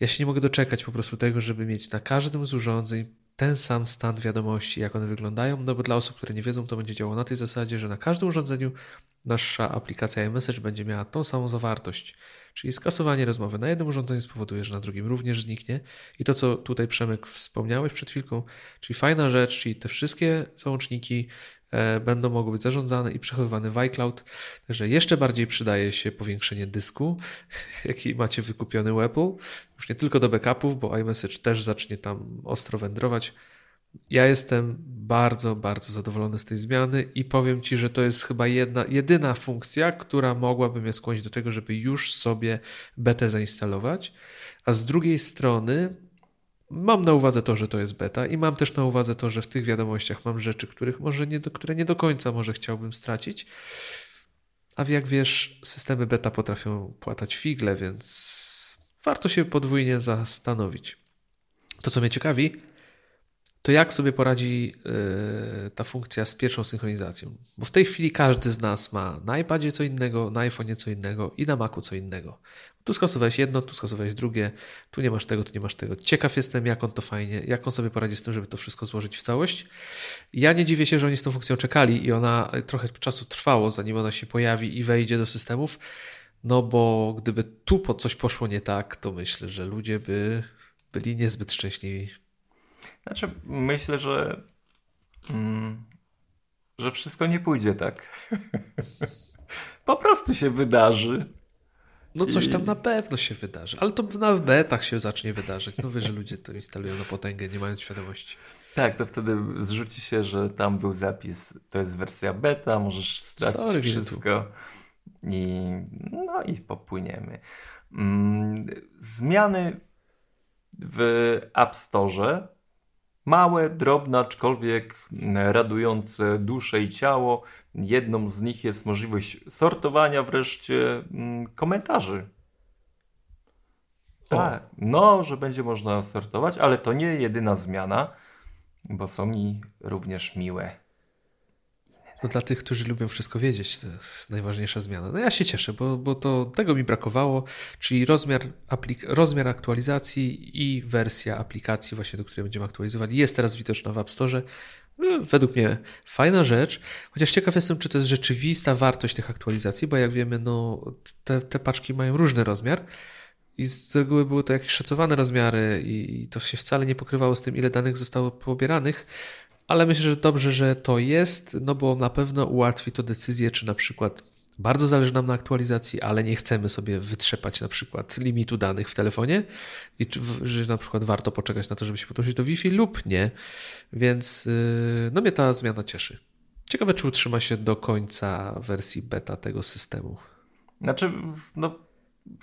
ja się nie mogę doczekać po prostu tego, żeby mieć na każdym z urządzeń ten sam stan wiadomości, jak one wyglądają, no bo dla osób, które nie wiedzą, to będzie działało na tej zasadzie, że na każdym urządzeniu nasza aplikacja iMessage będzie miała tą samą zawartość. Czyli skasowanie rozmowy na jednym urządzeniu spowoduje, że na drugim również zniknie. I to, co tutaj Przemek wspomniałeś przed chwilką, czyli fajna rzecz, czyli te wszystkie załączniki będą mogły być zarządzane i przechowywane w iCloud. Także jeszcze bardziej przydaje się powiększenie dysku, jaki macie wykupiony w Apple. Już nie tylko do backupów, bo iMessage też zacznie tam ostro wędrować ja jestem bardzo, bardzo zadowolony z tej zmiany i powiem Ci, że to jest chyba jedna, jedyna funkcja, która mogłaby mnie skłonić do tego, żeby już sobie betę zainstalować. A z drugiej strony mam na uwadze to, że to jest beta i mam też na uwadze to, że w tych wiadomościach mam rzeczy, których może nie do, które nie do końca może chciałbym stracić. A jak wiesz, systemy beta potrafią płatać figle, więc warto się podwójnie zastanowić. To, co mnie ciekawi, to jak sobie poradzi yy, ta funkcja z pierwszą synchronizacją? Bo w tej chwili każdy z nas ma na iPadzie co innego, na iPhone'ie co innego i na Macu co innego. Tu skasowałeś jedno, tu skasowałeś drugie, tu nie masz tego, tu nie masz tego. Ciekaw jestem, jak on to fajnie, jak on sobie poradzi z tym, żeby to wszystko złożyć w całość. Ja nie dziwię się, że oni z tą funkcją czekali i ona trochę czasu trwało, zanim ona się pojawi i wejdzie do systemów. No bo gdyby tu po coś poszło nie tak, to myślę, że ludzie by byli niezbyt szczęśliwi znaczy, myślę, że, mm, że wszystko nie pójdzie tak. po prostu się wydarzy. No coś tam na pewno się wydarzy, ale to na betach się zacznie wydarzyć. No wie, że ludzie to instalują na potęgę, nie mając świadomości. Tak, to wtedy zrzuci się, że tam był zapis, to jest wersja beta, możesz sprawdzić wszystko i no i popłyniemy. Mm, zmiany w App Store Małe, drobne, aczkolwiek radujące duszę i ciało. Jedną z nich jest możliwość sortowania wreszcie mm, komentarzy. Tak, no, że będzie można sortować, ale to nie jedyna zmiana, bo są mi również miłe. No dla tych, którzy lubią wszystko wiedzieć, to jest najważniejsza zmiana. No ja się cieszę, bo, bo to tego mi brakowało, czyli rozmiar, rozmiar aktualizacji i wersja aplikacji właśnie, do której będziemy aktualizowali jest teraz widoczna w App Store. No, według mnie fajna rzecz, chociaż ciekaw jestem, czy to jest rzeczywista wartość tych aktualizacji, bo jak wiemy, no, te, te paczki mają różny rozmiar i z reguły były to jakieś szacowane rozmiary i to się wcale nie pokrywało z tym, ile danych zostało pobieranych ale myślę, że dobrze, że to jest, no bo na pewno ułatwi to decyzję, czy na przykład bardzo zależy nam na aktualizacji, ale nie chcemy sobie wytrzepać na przykład limitu danych w telefonie i czy, że na przykład warto poczekać na to, żeby się podłączyć do Wi-Fi lub nie. Więc yy, no mnie ta zmiana cieszy. Ciekawe, czy utrzyma się do końca wersji beta tego systemu. Znaczy, no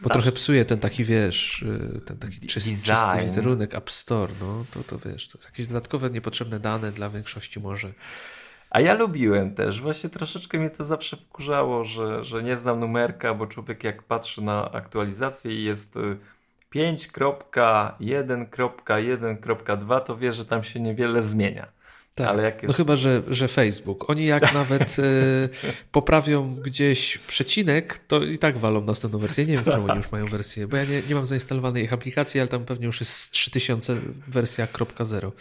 Bo trochę psuje ten taki, wiesz, y, ten taki czysty, czysty wizerunek App Store, no to, to wiesz, to jakieś dodatkowe niepotrzebne dane dla większości może. A ja lubiłem też, właśnie troszeczkę mnie to zawsze wkurzało, że, że nie znam numerka, bo człowiek jak patrzy na aktualizację i jest 5.1.1.2, to wie, że tam się niewiele zmienia. Tak, Ale jak no jest... no chyba, że, że Facebook. Oni jak nawet e, poprawią gdzieś przecinek, to i tak walą następną wersję. Nie wiem, którą oni już mają wersję, bo ja nie, nie mam zainstalowanej ich aplikacji, ale tam pewnie już jest 3000 wersja .0.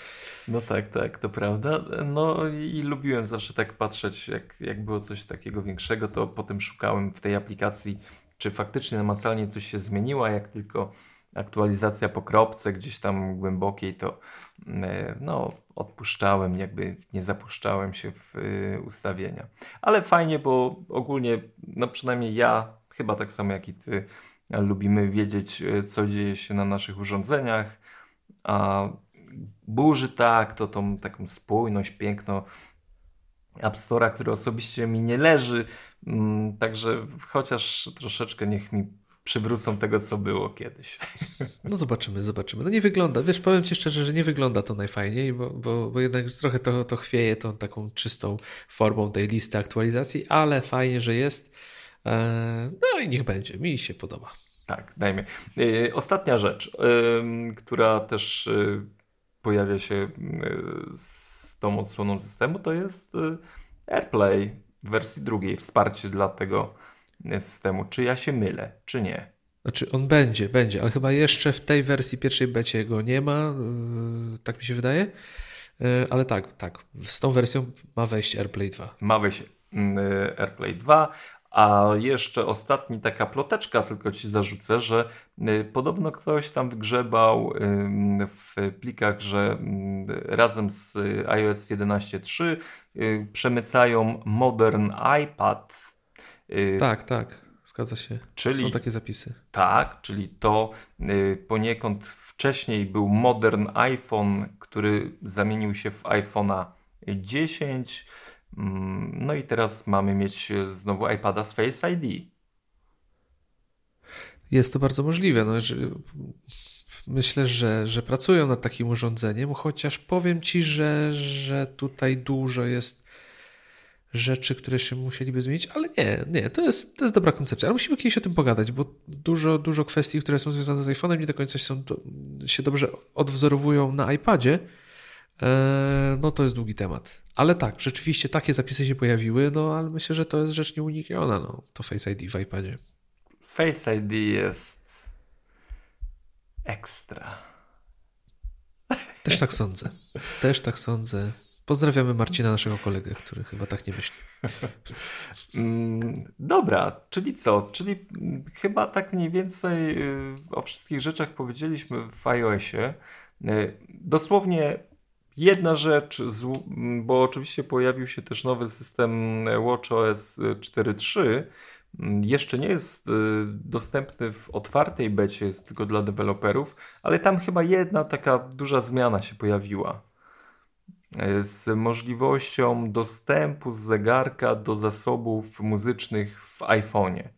No tak, tak, to prawda. No i, i lubiłem zawsze tak patrzeć, jak, jak było coś takiego większego, to potem szukałem w tej aplikacji, czy faktycznie namacalnie coś się zmieniło, a jak tylko aktualizacja po kropce gdzieś tam głębokiej, to e, no, odpuszczałem, jakby nie zapuszczałem się w e, ustawienia. Ale fajnie, bo ogólnie, no przynajmniej ja, chyba tak samo jak i ty, lubimy wiedzieć, e, co dzieje się na naszych urządzeniach, a burzy tak, to tą taką spójność, piękno App Store'a, który osobiście mi nie leży, mm, także chociaż troszeczkę niech mi przywrócą tego, co było kiedyś. No zobaczymy, zobaczymy. No nie wygląda, wiesz, powiem Ci szczerze, że nie wygląda to najfajniej, bo, bo, bo jednak trochę to, to chwieje tą taką czystą formą tej listy aktualizacji, ale fajnie, że jest. E, no i niech będzie, mi się podoba. Tak, dajmy. E, ostatnia rzecz, która też e, pojawia się z tą odsłoną systemu, to jest AirPlay w wersji drugiej, wsparcie dla tego systemu. Czy ja się mylę, czy nie? Znaczy on będzie, będzie, ale chyba jeszcze w tej wersji pierwszej becie go nie ma, yy, tak mi się wydaje. Yy, ale tak, tak, z tą wersją ma wejść AirPlay 2. Ma wejść mm, AirPlay 2, a jeszcze ostatni taka ploteczka, tylko ci zarzucę, że podobno ktoś tam wygrzebał w plikach, że razem z iOS 11.3 przemycają Modern iPad tak, tak, zgadza się. Czyli, Są takie zapisy. Tak, czyli to y, poniekąd wcześniej był modern iPhone, który zamienił się w iPhone'a 10. Mm, no i teraz mamy mieć znowu iPada z Face ID. Jest to bardzo możliwe. No, że myślę, że, że pracują nad takim urządzeniem, chociaż powiem ci, że, że tutaj dużo jest rzeczy, które się musieliby zmienić, ale nie, nie, to jest, to jest dobra koncepcja. Ale musimy kiedyś o tym pogadać, bo dużo, dużo kwestii, które są związane z iPhone'em, nie do końca się, się dobrze odwzorowują na iPadzie. E, no to jest długi temat. Ale tak, rzeczywiście takie zapisy się pojawiły, no ale myślę, że to jest rzecz nieunikniona, no, to Face ID w iPadzie. Face ID jest ekstra. Też tak sądzę. Też tak sądzę. Pozdrawiamy Marcina, naszego kolegę, który chyba tak nie myśli. Mm, dobra, czyli co? Czyli chyba tak mniej więcej y, o wszystkich rzeczach powiedzieliśmy w iOSie. Y, dosłownie jedna rzecz, bo oczywiście pojawił się też nowy system WatchOS 4.3. Jeszcze nie jest y, dostępny w otwartej becie, jest tylko dla deweloperów, ale tam chyba jedna taka duża zmiana się pojawiła z możliwością dostępu z zegarka do zasobów muzycznych w iPhone'ie.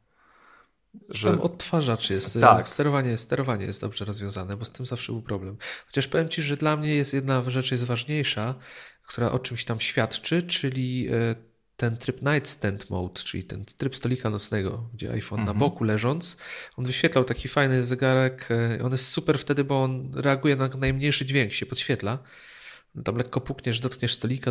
Że... Tam odtwarzacz jest, tak. sterowanie, sterowanie jest dobrze rozwiązane, bo z tym zawsze był problem. Chociaż powiem Ci, że dla mnie jest jedna rzecz jest ważniejsza, która o czymś tam świadczy, czyli e, ten tryb Nightstand Mode, czyli ten tryb stolika nocnego, gdzie iPhone mhm. na boku leżąc, on wyświetlał taki fajny zegarek. E, on jest super wtedy, bo on reaguje na najmniejszy dźwięk, się podświetla tam lekko pukniesz, dotkniesz stolika,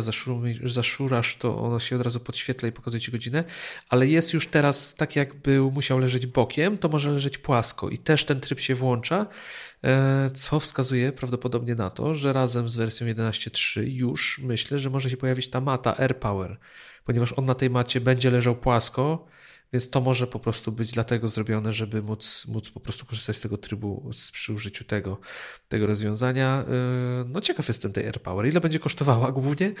zaszurasz, to ono się od razu podświetla i pokazuje ci godzinę, ale jest już teraz tak jakby musiał leżeć bokiem, to może leżeć płasko. I też ten tryb się włącza, e, co wskazuje prawdopodobnie na to, że razem z wersją 11.3 już myślę, że może się pojawić ta mata AirPower, ponieważ on na tej macie będzie leżał płasko, więc to może po prostu być dlatego zrobione, żeby móc, móc po prostu korzystać z tego trybu przy użyciu tego, tego rozwiązania. Yy, no ciekaw jestem tej AirPower. Ile będzie kosztowała głównie?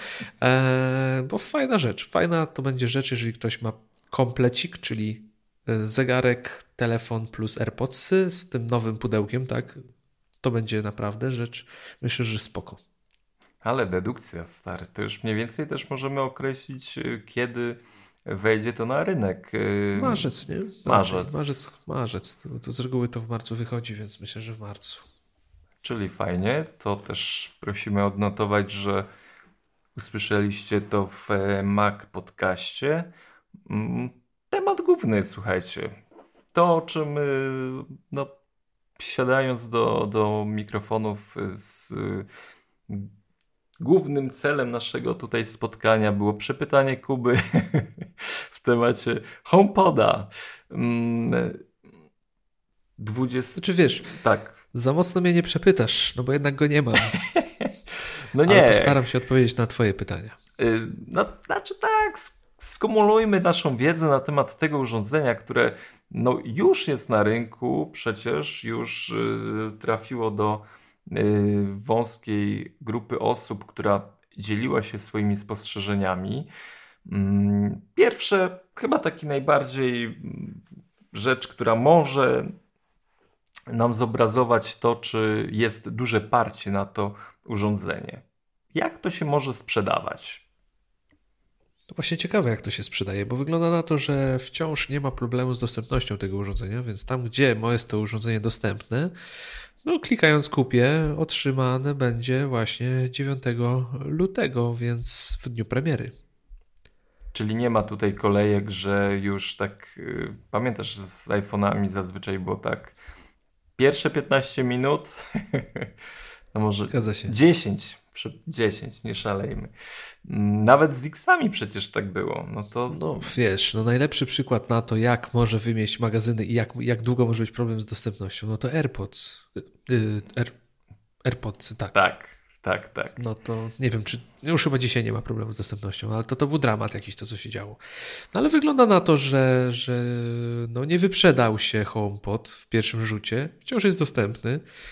E, bo fajna rzecz. Fajna to będzie rzecz, jeżeli ktoś ma komplecik, czyli e, zegarek, telefon plus AirPodsy z tym nowym pudełkiem, tak? To będzie naprawdę rzecz, myślę, że spoko. Ale dedukcja, stary, to już mniej więcej też możemy określić, kiedy wejdzie to na rynek. Marzec, nie? Marzec. Marzec, marzec. To, to z reguły to w marcu wychodzi, więc myślę, że w marcu. Czyli fajnie. To też prosimy odnotować, że usłyszeliście to w Mac podcaście. Mm, temat główny, słuchajcie. To, o czym no, siadając do, do mikrofonów z głównym celem naszego tutaj spotkania było przepytanie Kuby w temacie HomePoda. 20... Znaczy wiesz, tak. za mocno mnie nie przepytasz, no bo jednak go nie mam. no nie. Ale postaram się odpowiedzieć na twoje pytania. Y, no, znaczy tak, skumulujmy naszą wiedzę na temat tego urządzenia, które no, już jest na rynku, przecież już y, trafiło do y, wąskiej grupy osób, która dzieliła się swoimi spostrzeżeniami. Mm, pierwsze, chyba taki najbardziej mm, rzecz, która może nam zobrazować to, czy jest duże parcie na to urządzenie. Jak to się może sprzedawać? To właśnie ciekawe, jak to się sprzedaje, bo wygląda na to, że wciąż nie ma problemu z dostępnością tego urządzenia, więc tam, gdzie jest to urządzenie dostępne, no klikając kupię, otrzymane będzie właśnie 9 lutego, więc w dniu premiery. Czyli nie ma tutaj kolejek, że już tak, yy, pamiętasz z iPhone'ami zazwyczaj było tak, pierwsze 15 minut, no może Zgadza się. 10 10, nie szalejmy. Nawet z X-ami przecież tak było. No to. No wiesz, no najlepszy przykład na to, jak może wymieść magazyny i jak, jak długo może być problem z dostępnością, no to AirPods. Yy, Air, AirPods, tak. Tak, tak, tak. No to nie wiem, czy już chyba dzisiaj nie ma problemu z dostępnością, ale to, to był dramat jakiś to, co się działo. No ale wygląda na to, że, że no nie wyprzedał się HomePod w pierwszym rzucie. Wciąż jest dostępny,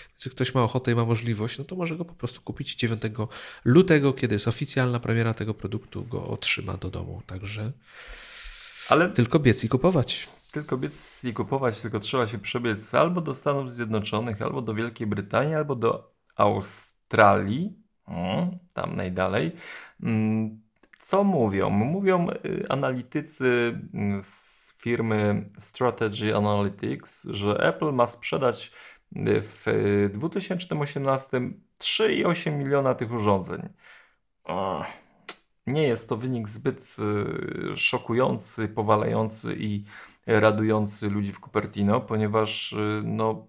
więc jak ktoś ma ochotę i ma możliwość, no to może go po prostu kupić 9 lutego, kiedy jest oficjalna premiera tego produktu, go otrzyma do domu. Także ale tylko biec i kupować. Tylko biec i kupować, tylko trzeba się przebiec albo do Stanów Zjednoczonych, albo do Wielkiej Brytanii, albo do Australii, tam najdalej. Mm, co mówią? Mówią y, analitycy mm, z firmy Strategy Analytics, że Apple ma sprzedać y, w 2018 3,8 miliona tych urządzeń. Nie jest to wynik zbyt y, szokujący, powalający i radujący ludzi w Cupertino, ponieważ no,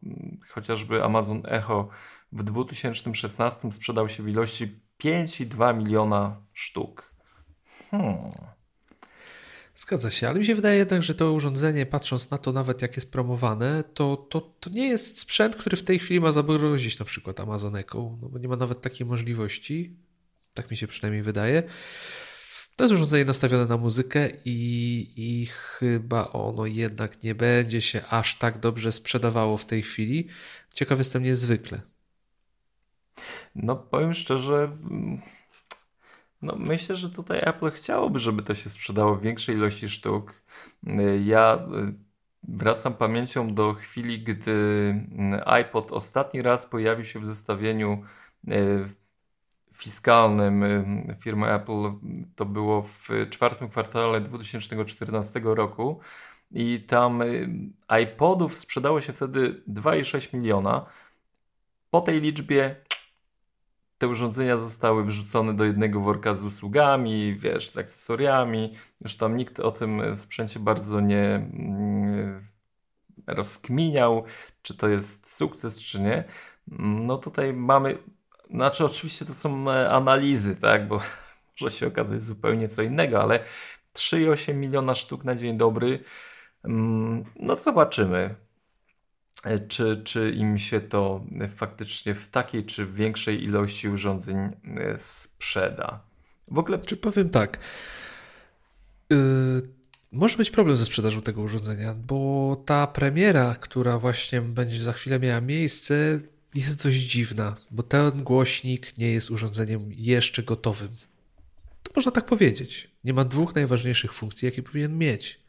chociażby Amazon Echo w 2016 sprzedał się w ilości 5,2 miliona sztuk. Hmm. Zgadza się, ale mi się wydaje jednak, że to urządzenie, patrząc na to nawet jak jest promowane, to, to, to nie jest sprzęt, który w tej chwili ma zagrozić na przykład Amazon Echo, no bo nie ma nawet takiej możliwości. Tak mi się przynajmniej wydaje. To jest urządzenie nastawione na muzykę i, i chyba ono jednak nie będzie się aż tak dobrze sprzedawało w tej chwili. Ciekaw jestem niezwykle. No powiem szczerze, no myślę, że tutaj Apple chciałoby, żeby to się sprzedało w większej ilości sztuk. Ja y, wracam pamięcią do chwili, gdy y, iPod ostatni raz pojawił się w zestawieniu y, fiskalnym firmy Apple. To było w czwartym kwartale 2014 roku. I tam iPodów sprzedało się wtedy 2,6 miliona. Po tej liczbie te urządzenia zostały wrzucone do jednego worka z usługami, wiesz, z akcesoriami. Już tam nikt o tym sprzęcie bardzo nie mm, rozkminiał, czy to jest sukces, czy nie. No tutaj mamy, znaczy oczywiście to są e, analizy, tak, bo może się okazać zupełnie co innego, ale 3,8 miliona sztuk na dzień dobry, mm, no zobaczymy. Czy, czy im się to faktycznie w takiej czy większej ilości urządzeń e, sprzeda. W ogóle. Czy powiem tak. Yy, może być problem ze sprzedażą tego urządzenia, bo ta premiera, która właśnie będzie za chwilę miała miejsce, jest dość dziwna, bo ten głośnik nie jest urządzeniem jeszcze gotowym. To można tak powiedzieć. Nie ma dwóch najważniejszych funkcji, jakie powinien mieć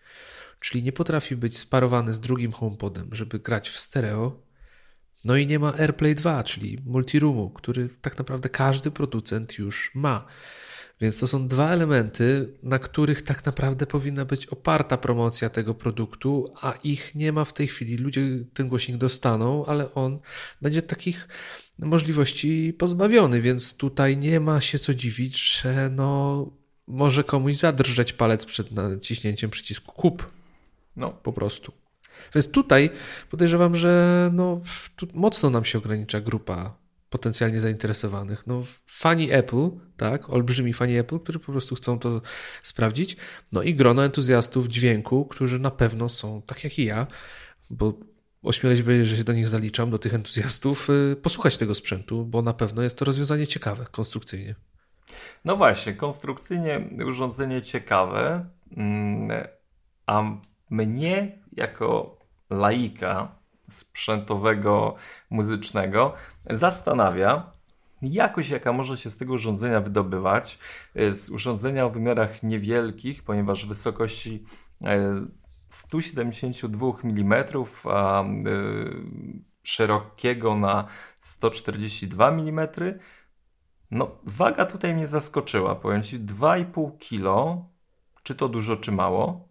czyli nie potrafi być sparowany z drugim HomePodem, żeby grać w stereo. No i nie ma AirPlay 2, czyli multiroomu, który tak naprawdę każdy producent już ma. Więc to są dwa elementy, na których tak naprawdę powinna być oparta promocja tego produktu, a ich nie ma w tej chwili. Ludzie ten głośnik dostaną, ale on będzie takich możliwości pozbawiony, więc tutaj nie ma się co dziwić, że no, może komuś zadrżeć palec przed naciśnięciem przycisku kup. No, po prostu. Więc tutaj podejrzewam, że no, mocno nam się ogranicza grupa potencjalnie zainteresowanych. No, fani Apple, tak, olbrzymi fani Apple, którzy po prostu chcą to sprawdzić, no i grono entuzjastów dźwięku, którzy na pewno są, tak jak i ja, bo ośmielę się że się do nich zaliczam, do tych entuzjastów, y, posłuchać tego sprzętu, bo na pewno jest to rozwiązanie ciekawe konstrukcyjnie. No właśnie, konstrukcyjnie urządzenie ciekawe, mm, a mnie jako laika sprzętowego, muzycznego zastanawia, jakość, jaka może się z tego urządzenia wydobywać, y, z urządzenia o wymiarach niewielkich, ponieważ wysokości 172 y, mm, a y, szerokiego na 142 mm. No, waga tutaj mnie zaskoczyła. Powiem Ci, 2,5 kg. Czy to dużo, czy mało?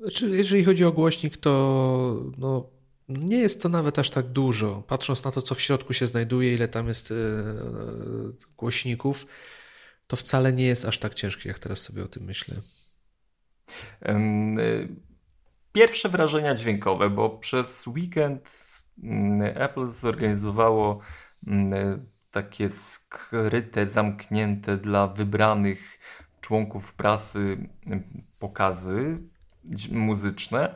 Znaczy, jeżeli chodzi o głośnik, to no, nie jest to nawet aż tak dużo. Patrząc na to, co w środku się znajduje, ile tam jest e, głośników, to wcale nie jest aż tak ciężki, jak teraz sobie o tym myślę. E, pierwsze wrażenia dźwiękowe, bo przez weekend mm, Apple zorganizowało mm, takie skryte, zamknięte dla wybranych członków prasy mm, pokazy muzyczne.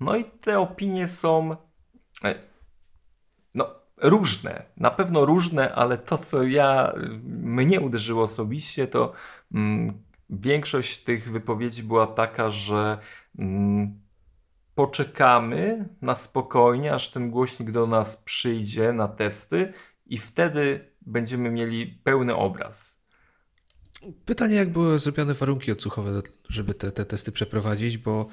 No i te opinie są E, no, różne, na pewno różne, ale to, co ja, mnie uderzyło osobiście, to mm, większość tych wypowiedzi była taka, że mm, poczekamy na spokojnie, aż ten głośnik do nas przyjdzie na testy i wtedy będziemy mieli pełny obraz. Pytanie, jak były zrobione warunki odsłuchowe, żeby te, te testy przeprowadzić, bo,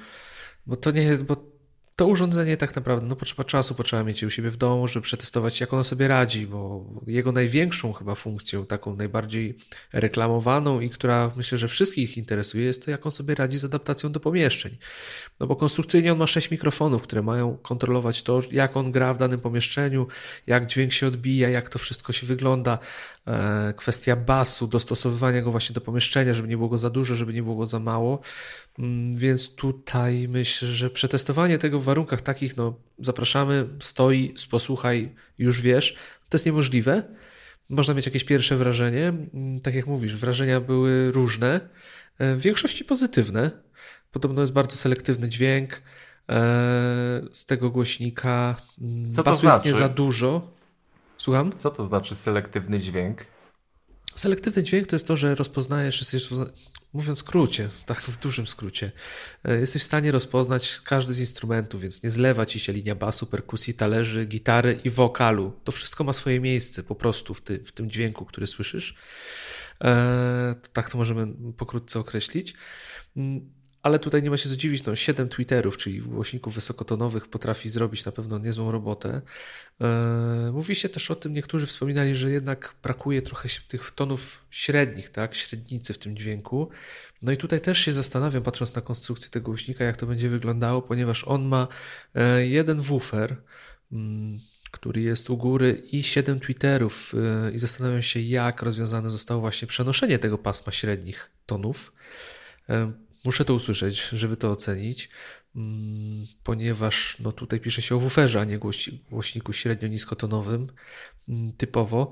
bo to nie jest, bo to urządzenie tak naprawdę, no potrzeba czasu, potrzeba mieć je u siebie w domu, żeby przetestować, jak ono sobie radzi, bo jego największą chyba funkcją, taką najbardziej reklamowaną i która myślę, że wszystkich interesuje, jest to, jak on sobie radzi z adaptacją do pomieszczeń. No bo konstrukcyjnie on ma sześć mikrofonów, które mają kontrolować to, jak on gra w danym pomieszczeniu, jak dźwięk się odbija, jak to wszystko się wygląda. E, kwestia basu, dostosowywania go właśnie do pomieszczenia, żeby nie było go za dużo, żeby nie było go za mało. Mm, więc tutaj myślę, że przetestowanie tego w warunkach takich, no zapraszamy, stoi, posłuchaj, już wiesz, to jest niemożliwe. Można mieć jakieś pierwsze wrażenie. Mm, tak jak mówisz, wrażenia były różne, e, w większości pozytywne. Podobno jest bardzo selektywny dźwięk e, z tego głośnika. Mm, Co to Basu znaczy? jest nie za dużo. Słucham? Co to znaczy selektywny dźwięk? Selektywny dźwięk to jest to, że rozpoznajesz, jesteś, mówiąc w skrócie, tak w dużym skrócie, e, jesteś w stanie rozpoznać każdy z instrumentów, więc nie zlewa ci się linia basu, perkusji, talerzy, gitary i wokalu. To wszystko ma swoje miejsce po prostu w, ty, w tym dźwięku, który słyszysz. E, tak to możemy pokrótce określić. Ale tutaj nie ma się co dziwić, no 7 Twitterów, czyli głośników wysokotonowych potrafi zrobić na pewno niezłą robotę. E, mówi się też o tym, niektórzy wspominali, że jednak brakuje trochę tych tonów średnich, tak, średnicy w tym dźwięku. No i tutaj też się zastanawiam, patrząc na konstrukcję tego głośnika, jak to będzie wyglądało, ponieważ on ma e, jeden woofer, mm, który jest u góry i 7 Twitterów e, i zastanawiam się, jak rozwiązane zostało właśnie przenoszenie tego pasma średnich tonów. Muszę to usłyszeć, żeby to ocenić, mm, ponieważ no tutaj pisze się o wooferze, a nie głośniku średnio-niskotonowym mm, typowo.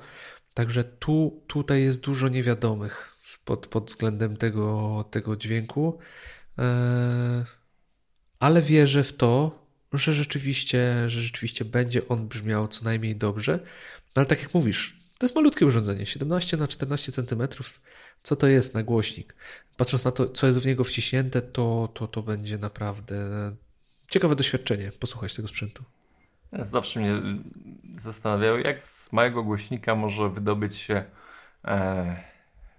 Także tu, tutaj jest dużo niewiadomych pod, pod względem tego, tego dźwięku, e, ale wierzę w to, że rzeczywiście, że rzeczywiście będzie on brzmiał co najmniej dobrze. No ale tak jak mówisz, to jest malutkie urządzenie, 17 na 14 cm co to jest na głośnik. Patrząc na to, co jest w niego wciśnięte, to, to, to będzie naprawdę ciekawe doświadczenie posłuchać tego sprzętu. Zawsze mnie zastanawiało, jak z małego głośnika może wydobyć się e,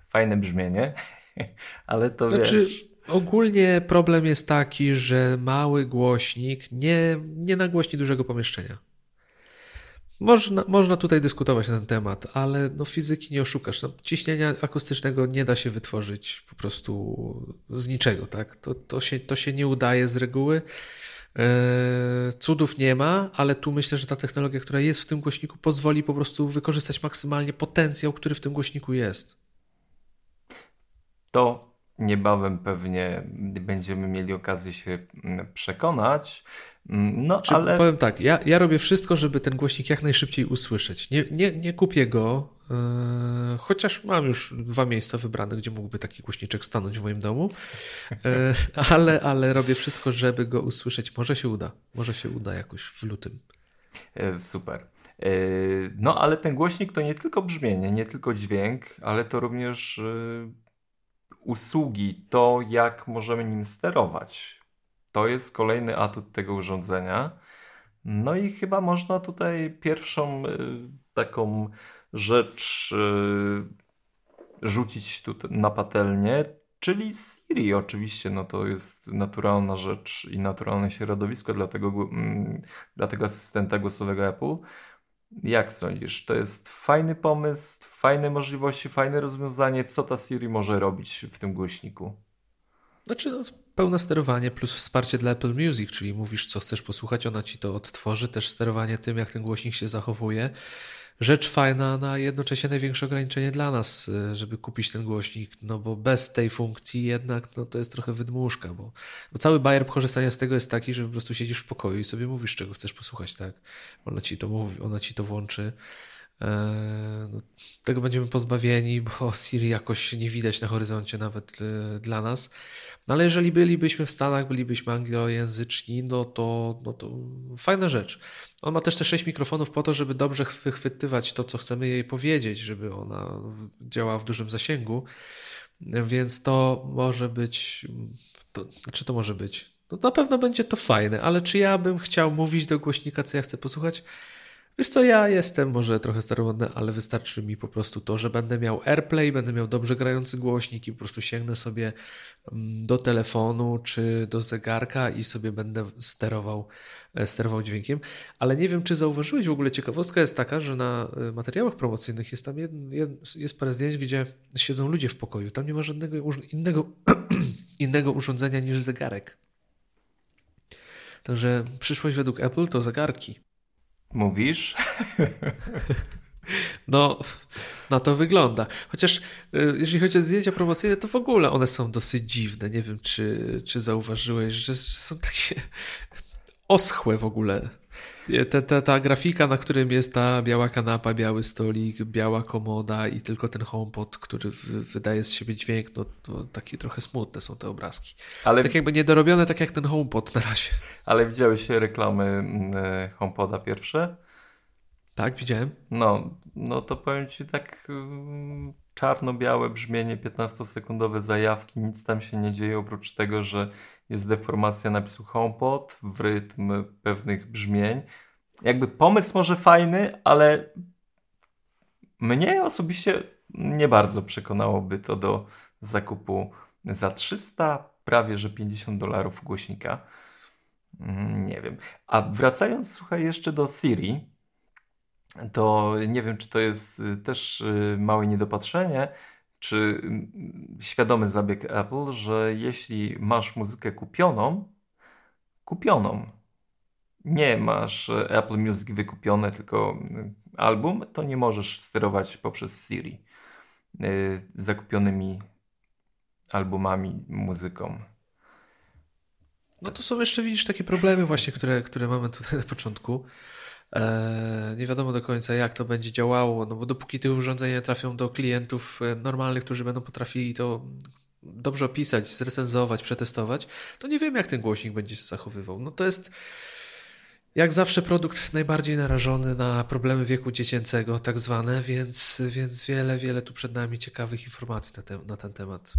fajne brzmienie, ale to znaczy, wiesz... Ogólnie problem jest taki, że mały głośnik nie, nie nagłośni dużego pomieszczenia. Można, można tutaj dyskutować na ten temat, ale no fizyki nie oszukasz. No, ciśnienia akustycznego nie da się wytworzyć po prostu z niczego, tak? To, to, się, to się nie udaje z reguły. Eee, cudów nie ma, ale tu myślę, że ta technologia, która jest w tym głośniku, pozwoli po prostu wykorzystać maksymalnie potencjał, który w tym głośniku jest. To niebawem pewnie będziemy mieli okazję się mm, przekonać. Mm, no, ale... Powiem tak, ja, ja robię wszystko, żeby ten głośnik jak najszybciej usłyszeć. Nie, nie, nie kupię go, yy, chociaż mam już dwa miejsca wybrane, gdzie mógłby taki głośniczek stanąć w moim domu, yy, ale, ale robię wszystko, żeby go usłyszeć. Może się uda, może się uda jakoś w lutym. E, super. No, ale ten głośnik to nie tylko brzmienie, nie tylko dźwięk, ale to również usługi, to jak możemy nim sterować. To jest kolejny atut tego urządzenia. No i chyba można tutaj pierwszą y, taką rzecz y, rzucić tutaj na patelnię, czyli Siri oczywiście, no to jest naturalna rzecz i naturalne środowisko dla tego, mm, dla tego asystenta głosowego Apple. Jak sądzisz, to jest fajny pomysł, fajne możliwości, fajne rozwiązanie? Co ta Siri może robić w tym głośniku? Znaczy, no, pełne sterowanie plus wsparcie dla Apple Music, czyli mówisz, co chcesz posłuchać, ona ci to odtworzy, też sterowanie tym, jak ten głośnik się zachowuje rzecz fajna, na jednocześnie największe ograniczenie dla nas, y, żeby kupić ten głośnik, no bo bez tej funkcji jednak no to jest trochę wydmuszka, bo, bo cały bajer korzystania z tego jest taki, że po prostu siedzisz w pokoju i sobie mówisz, czego chcesz posłuchać, tak? Ona ci to mówi, ona ci to włączy. E, no, tego będziemy pozbawieni, bo Siri jakoś nie widać na horyzoncie nawet y, dla nas. No ale jeżeli bylibyśmy w Stanach, bylibyśmy anglojęzyczni, no to, no to fajna rzecz. On ma też te sześć mikrofonów po to, żeby dobrze wychwytywać to, co chcemy jej powiedzieć, żeby ona działała w dużym zasięgu. Więc to może być. To, znaczy, to może być. No na pewno będzie to fajne, ale czy ja bym chciał mówić do głośnika, co ja chcę posłuchać? Wiesz co, ja jestem może trochę staromodny, ale wystarczy mi po prostu to, że będę miał AirPlay, będę miał dobrze grający głośnik i po prostu sięgnę sobie mm, do telefonu czy do zegarka i sobie będę sterował, e, sterował dźwiękiem. Ale nie wiem, czy zauważyłeś w ogóle, ciekawostka jest taka, że na e, materiałach promocyjnych jest tam jed, jed, jest parę zdjęć, gdzie siedzą ludzie w pokoju. Tam nie ma żadnego innego, innego urządzenia niż zegarek. Także przyszłość według Apple to zegarki. Mówisz? No, na to wygląda. Chociaż y, jeżeli chodzi o zdjęcia promocyjne, to w ogóle one są dosyć dziwne. Nie wiem, czy, czy zauważyłeś, że są takie oschłe w ogóle. Ta, ta, ta grafika, na którym jest ta biała kanapa, biały stolik, biała komoda i tylko ten HomePod, który wydaje z siebie dźwięk, no to takie trochę smutne są te obrazki. Ale... Tak jakby niedorobione, tak jak ten HomePod na razie. Ale widziałeś reklamy mm, e, HomePoda pierwsze? Tak, widziałem. No, no to powiem Ci tak mm, czarno-białe brzmienie, 15-sekundowe zajawki, nic tam się nie dzieje oprócz tego, że jest deformacja napisu HomePod w rytm pewnych brzmień. Jakby pomysł może fajny, ale mnie osobiście nie bardzo przekonałoby to do zakupu za 300, prawie że 50 dolarów głośnika. Mm, nie wiem. A wracając, słuchaj, jeszcze do Siri, to nie wiem, czy to jest y, też y, małe niedopatrzenie, czy mm, świadomy zabieg Apple, że jeśli masz muzykę kupioną, kupioną, nie masz e, Apple Music wykupione, tylko mm, album, to nie możesz sterować poprzez Siri y, zakupionymi albumami, muzyką. No to są jeszcze, widzisz, takie problemy właśnie, które, które mamy tutaj na początku. E, nie wiadomo do końca, jak to będzie działało, no bo dopóki te urządzenia trafią do klientów e, normalnych, którzy będą potrafili to dobrze opisać, zrecenzować, przetestować, to nie wiem, jak ten głośnik będzie się zachowywał. No to jest jak zawsze produkt najbardziej narażony na problemy wieku dziecięcego, tak zwane, więc, więc wiele, wiele tu przed nami ciekawych informacji na, te, na ten temat.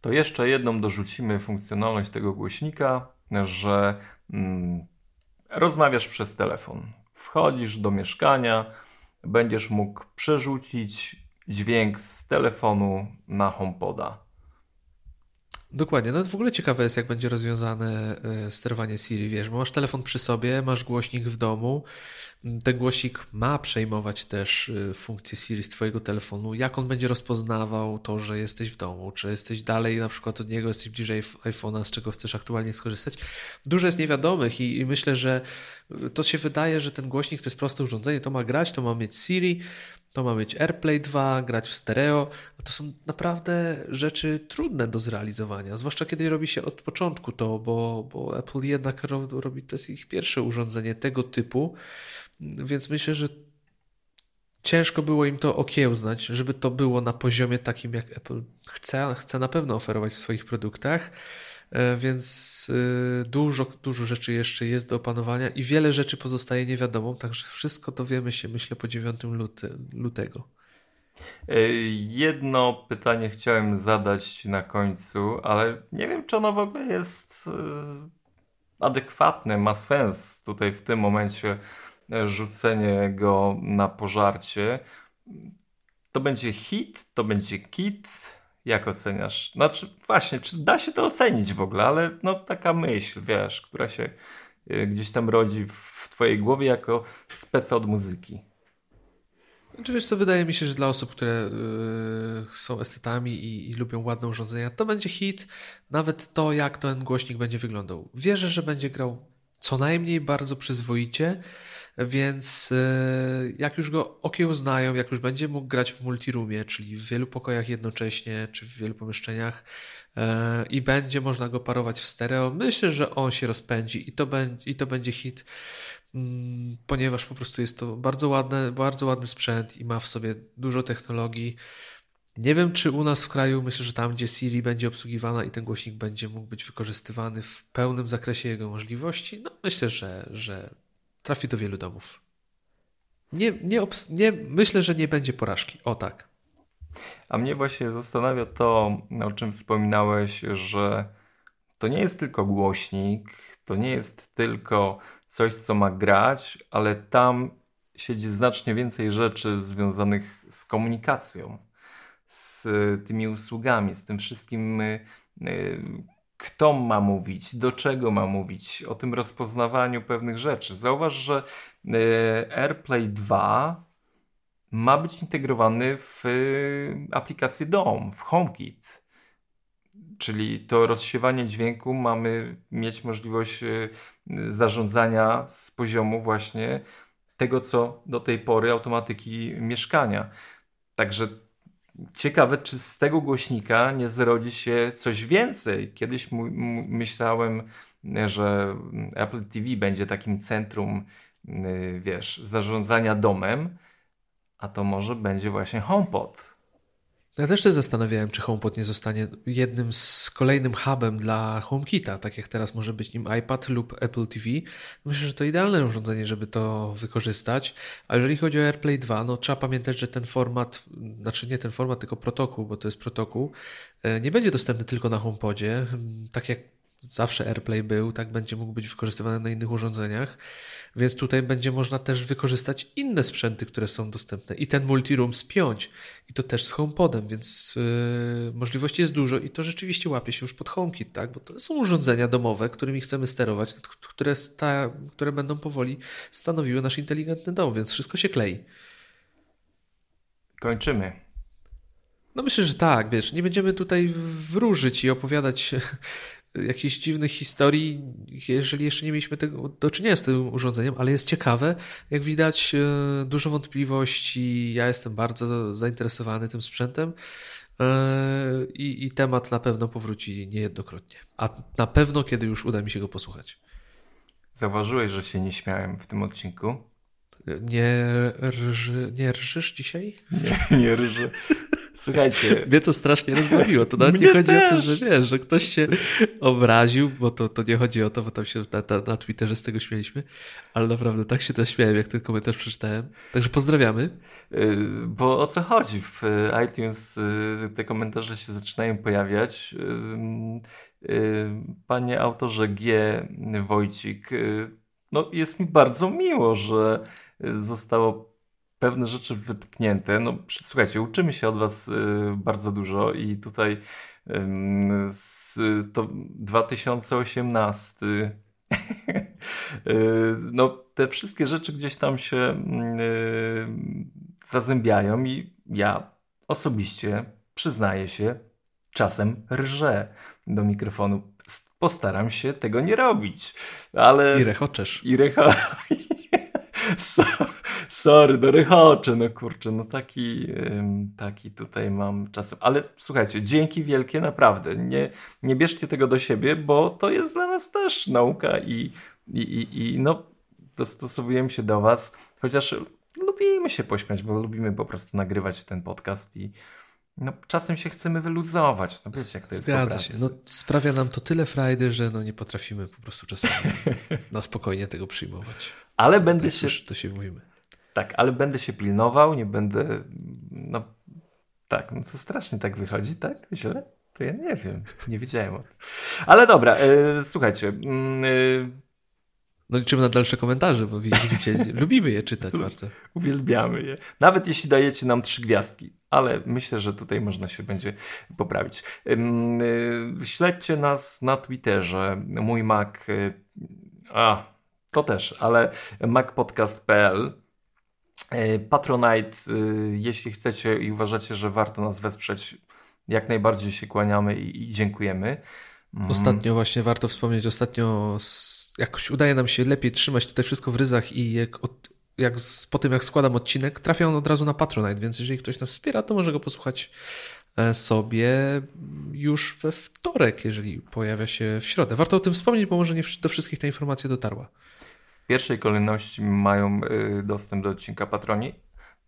To jeszcze jedną dorzucimy funkcjonalność tego głośnika, że mm, rozmawiasz przez telefon wchodzisz do mieszkania, będziesz mógł przerzucić dźwięk z telefonu na HomePoda. Dokładnie. No w ogóle ciekawe jest, jak będzie rozwiązane e, sterowanie Siri, wiesz, bo masz telefon przy sobie, masz głośnik w domu, ten głośnik ma przejmować też e, funkcję Siri z twojego telefonu, jak on będzie rozpoznawał to, że jesteś w domu, czy jesteś dalej na przykład od niego, jesteś bliżej iPhone'a, z czego chcesz aktualnie skorzystać. Dużo jest niewiadomych i, i myślę, że e, to się wydaje, że ten głośnik to jest proste urządzenie, to ma grać, to ma mieć Siri, to ma być AirPlay 2, grać w stereo. To są naprawdę rzeczy trudne do zrealizowania, zwłaszcza kiedy robi się od początku to, bo, bo Apple jednak robi, to jest ich pierwsze urządzenie tego typu, więc myślę, że ciężko było im to okiełznać, żeby to było na poziomie takim, jak Apple chce, chce na pewno oferować w swoich produktach. E, więc e, dużo, dużo rzeczy jeszcze jest do opanowania i wiele rzeczy pozostaje niewiadomą, także wszystko dowiemy się, myślę, po 9 luty, lutego. E, jedno pytanie chciałem zadać na końcu, ale nie wiem, czy ono w ogóle jest adekwatne, ma sens tutaj w tym momencie rzucenie go na pożarcie. To będzie hit, to będzie kit, jak oceniasz? Znaczy, właśnie, czy da się to ocenić w ogóle, ale no taka myśl, wiesz, która się y, gdzieś tam rodzi w twojej głowie jako speca od muzyki. Czy wiesz co, wydaje mi się, że dla osób, które yy, są estetami i, i, lubią ładne urządzenia, to będzie hit, nawet to, jak ten głośnik będzie wyglądał. Wierzę, że będzie grał co najmniej bardzo przyzwoicie, więc e, jak już go okiełznają, jak już będzie mógł grać w multirumie, czyli w wielu pokojach jednocześnie, czy w wielu pomieszczeniach e, i będzie można go parować w stereo, myślę, że on się rozpędzi i to, będzie, i to będzie hit, mm, ponieważ po prostu jest to bardzo ładny, bardzo ładny sprzęt i ma w sobie dużo technologii. Nie wiem, czy u nas w kraju, myślę, że tam, gdzie Siri będzie obsługiwana i ten głośnik będzie mógł być wykorzystywany w pełnym zakresie jego możliwości, no myślę, że, że trafi do wielu domów. Nie, nie, nie, myślę, że nie będzie porażki. O tak. A mnie właśnie zastanawia to, o czym wspominałeś, że to nie jest tylko głośnik, to nie jest tylko coś, co ma grać, ale tam siedzi znacznie więcej rzeczy związanych z komunikacją, z tymi usługami, z tym wszystkim, y, y, kto ma mówić, do czego ma mówić, o tym rozpoznawaniu pewnych rzeczy. Zauważ, że e, AirPlay 2 ma być integrowany w e, aplikację DOM, w HomeKit. Czyli to rozsiewanie dźwięku mamy mieć możliwość e, zarządzania z poziomu właśnie tego, co do tej pory automatyki mieszkania. Także Ciekawe, czy z tego głośnika nie zrodzi się coś więcej. Kiedyś myślałem, że Apple TV będzie takim centrum, y, wiesz, zarządzania domem, a to może będzie właśnie HomePod. Ja też się zastanawiałem, czy HomePod nie zostanie jednym z kolejnym hubem dla HomeKita, tak jak teraz może być nim iPad lub Apple TV. Myślę, że to idealne urządzenie, żeby to wykorzystać. A jeżeli chodzi o AirPlay 2, no trzeba pamiętać, że ten format, znaczy nie ten format, tylko protokół, bo to jest protokół, e, nie będzie dostępny tylko na HomePodzie, tak jak zawsze AirPlay był, tak będzie mógł być wykorzystywany na innych urządzeniach, więc tutaj będzie można też wykorzystać inne sprzęty, które są dostępne i ten multiroom spiąć i to też z HomePodem, więc yy, możliwości jest dużo i to rzeczywiście łapie się już pod HomeKit, tak? bo to są urządzenia domowe, którymi chcemy sterować, które, sta, które będą powoli stanowiły nasz inteligentny dom, więc wszystko się klei. Kończymy. No myślę, że tak, wiesz, nie będziemy tutaj wróżyć i opowiadać jakichś dziwnych historii, jeżeli jeszcze nie mieliśmy tego, do czynienia z tym urządzeniem, ale jest ciekawe. Jak widać, e, dużo wątpliwości. Ja jestem bardzo zainteresowany tym sprzętem. E, I, I, temat na pewno powróci niejednokrotnie. A na pewno, kiedy już uda mi się go posłuchać. Zauważyłeś, że się nie śmiałem w tym odcinku? Nie, rży, nie rżysz dzisiaj? Nie, nie rży. Słuchajcie. Mnie to strasznie rozbawiło. To nawet nie chodzi też. o to, że wiesz, że ktoś się obraził, bo to, to nie chodzi o to, bo tam się na, na, na Twitterze z tego śmieliśmy, ale naprawdę tak się to śmiałem, jak ten komentarz przeczytałem. Także pozdrawiamy. Y, bo o co chodzi? W iTunes y, te komentarze się zaczynają pojawiać. Y, panie autorze G. Wojcik, no jest mi bardzo miło, że zostało pewne rzeczy wytknięte. No, słuchajcie, uczymy się od Was bardzo dużo i tutaj to 2018 no, te wszystkie rzeczy gdzieś tam się zazębiają i ja osobiście przyznaję się, czasem rżę do mikrofonu. Postaram się tego nie robić, ale... I rechoczesz. I recho... Sorry, no rechoczę, no kurczę, no taki, taki tutaj mam czasem. Ale słuchajcie, dzięki wielkie naprawdę. Nie, nie bierzcie tego do siebie, bo to jest dla nas też nauka i, i, i, i no dostosowujemy się do was, chociaż lubimy się pośmiać, bo lubimy po prostu nagrywać ten podcast i no, czasem się chcemy wyluzować. No wiecie, jak to jest Zgadza się. No, sprawia nam to tyle frajdy, że no, nie potrafimy po prostu czasami na spokojnie tego przyjmować. Ale Co będę się... To się mówimy. Tak, ale będę się pilnował, nie będę... No tak, no to strasznie tak wychodzi, tak? Źle? To ja nie wiem, nie wiedziałem o tym. Ale dobra, yy, słuchajcie, yy, no liczymy na dalsze komentarze, bo widzicie, lubimy je czytać bardzo. Uwielbiamy je. Nawet jeśli dajecie nam trzy gwiazdki, ale myślę, że tutaj można się będzie poprawić. Y, śledźcie nas na Twitterze. Mój Mac, a to też, ale macpodcast.pl Patronite, jeśli chcecie i uważacie, że warto nas wesprzeć, jak najbardziej się kłaniamy i, i dziękujemy. Mm. Ostatnio właśnie warto wspomnieć, ostatnio jakoś udaje nam się lepiej trzymać tutaj wszystko w ryzach i jak, od, jak z, po tym jak składam odcinek, trafia on od razu na Patronite, więc jeżeli ktoś nas wspiera, to może go posłuchać e, sobie już we wtorek, jeżeli pojawia się w środę. Warto o tym wspomnieć, bo może nie do wszystkich ta informacja dotarła. W pierwszej kolejności mają y, dostęp do odcinka patroni.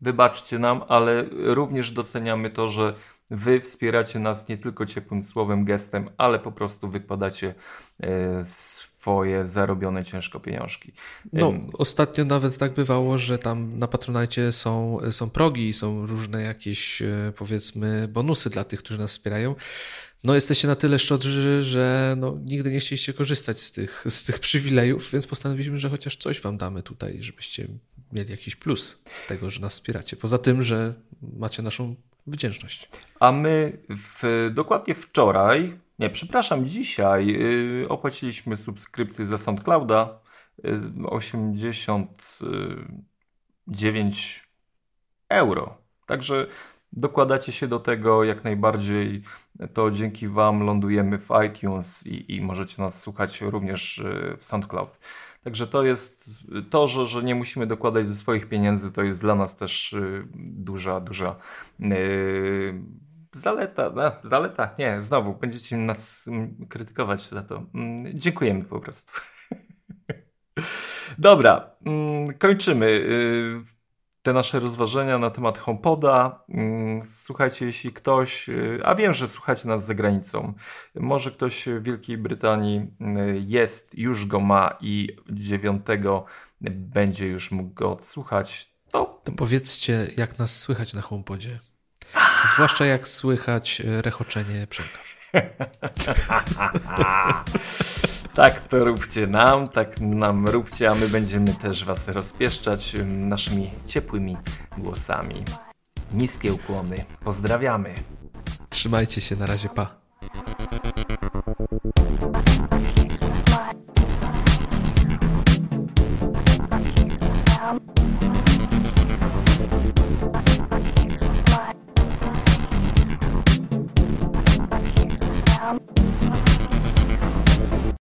Wybaczcie nam, ale również doceniamy to, że Wy wspieracie nas nie tylko ciepłym słowem, gestem, ale po prostu wykładacie e, swoje zarobione ciężko pieniążki. No, ostatnio nawet tak bywało, że tam na Patronajcie są, są progi, są różne jakieś e, powiedzmy bonusy dla tych, którzy nas wspierają. No, jesteście na tyle szczodrzy, że no, nigdy nie chcieliście korzystać z tych, z tych przywilejów, więc postanowiliśmy, że chociaż coś wam damy tutaj, żebyście mieli jakiś plus z tego, że nas wspieracie. Poza tym, że macie naszą wdzięczność. A my w, dokładnie wczoraj, nie, przepraszam, dzisiaj yy, opłaciliśmy subskrypcję ze SoundClouda yy, 89 euro. Także dokładacie się do tego jak najbardziej. To dzięki Wam lądujemy w iTunes i, i możecie nas słuchać również y, w SoundCloud. Także to jest to, że, że nie musimy dokładać ze swoich pieniędzy, to jest dla nas też y, duża, duża yy, zaleta. No, zaleta? Nie, znowu będziecie nas mm, krytykować za to. Mm, dziękujemy po prostu. Dobra, mm, kończymy. Te nasze rozważenia na temat HomePoda. Mm, słuchajcie, jeśli ktoś, y, a wiem, że słuchacie nas za granicą, może ktoś w Wielkiej Brytanii y, jest, już go ma i 9 będzie już mógł go odsłuchać, to... to powiedzcie, jak nas słychać na HomePodzie. Zwłaszcza jak słychać y, rechoczenie Przemka. Tak to róbcie nam, tak nam róbcie, a my będziemy też was rozpieszczać naszymi ciepłymi głosami. Niskie ukłony. Pozdrawiamy. Trzymajcie się, na razie, pa. Um...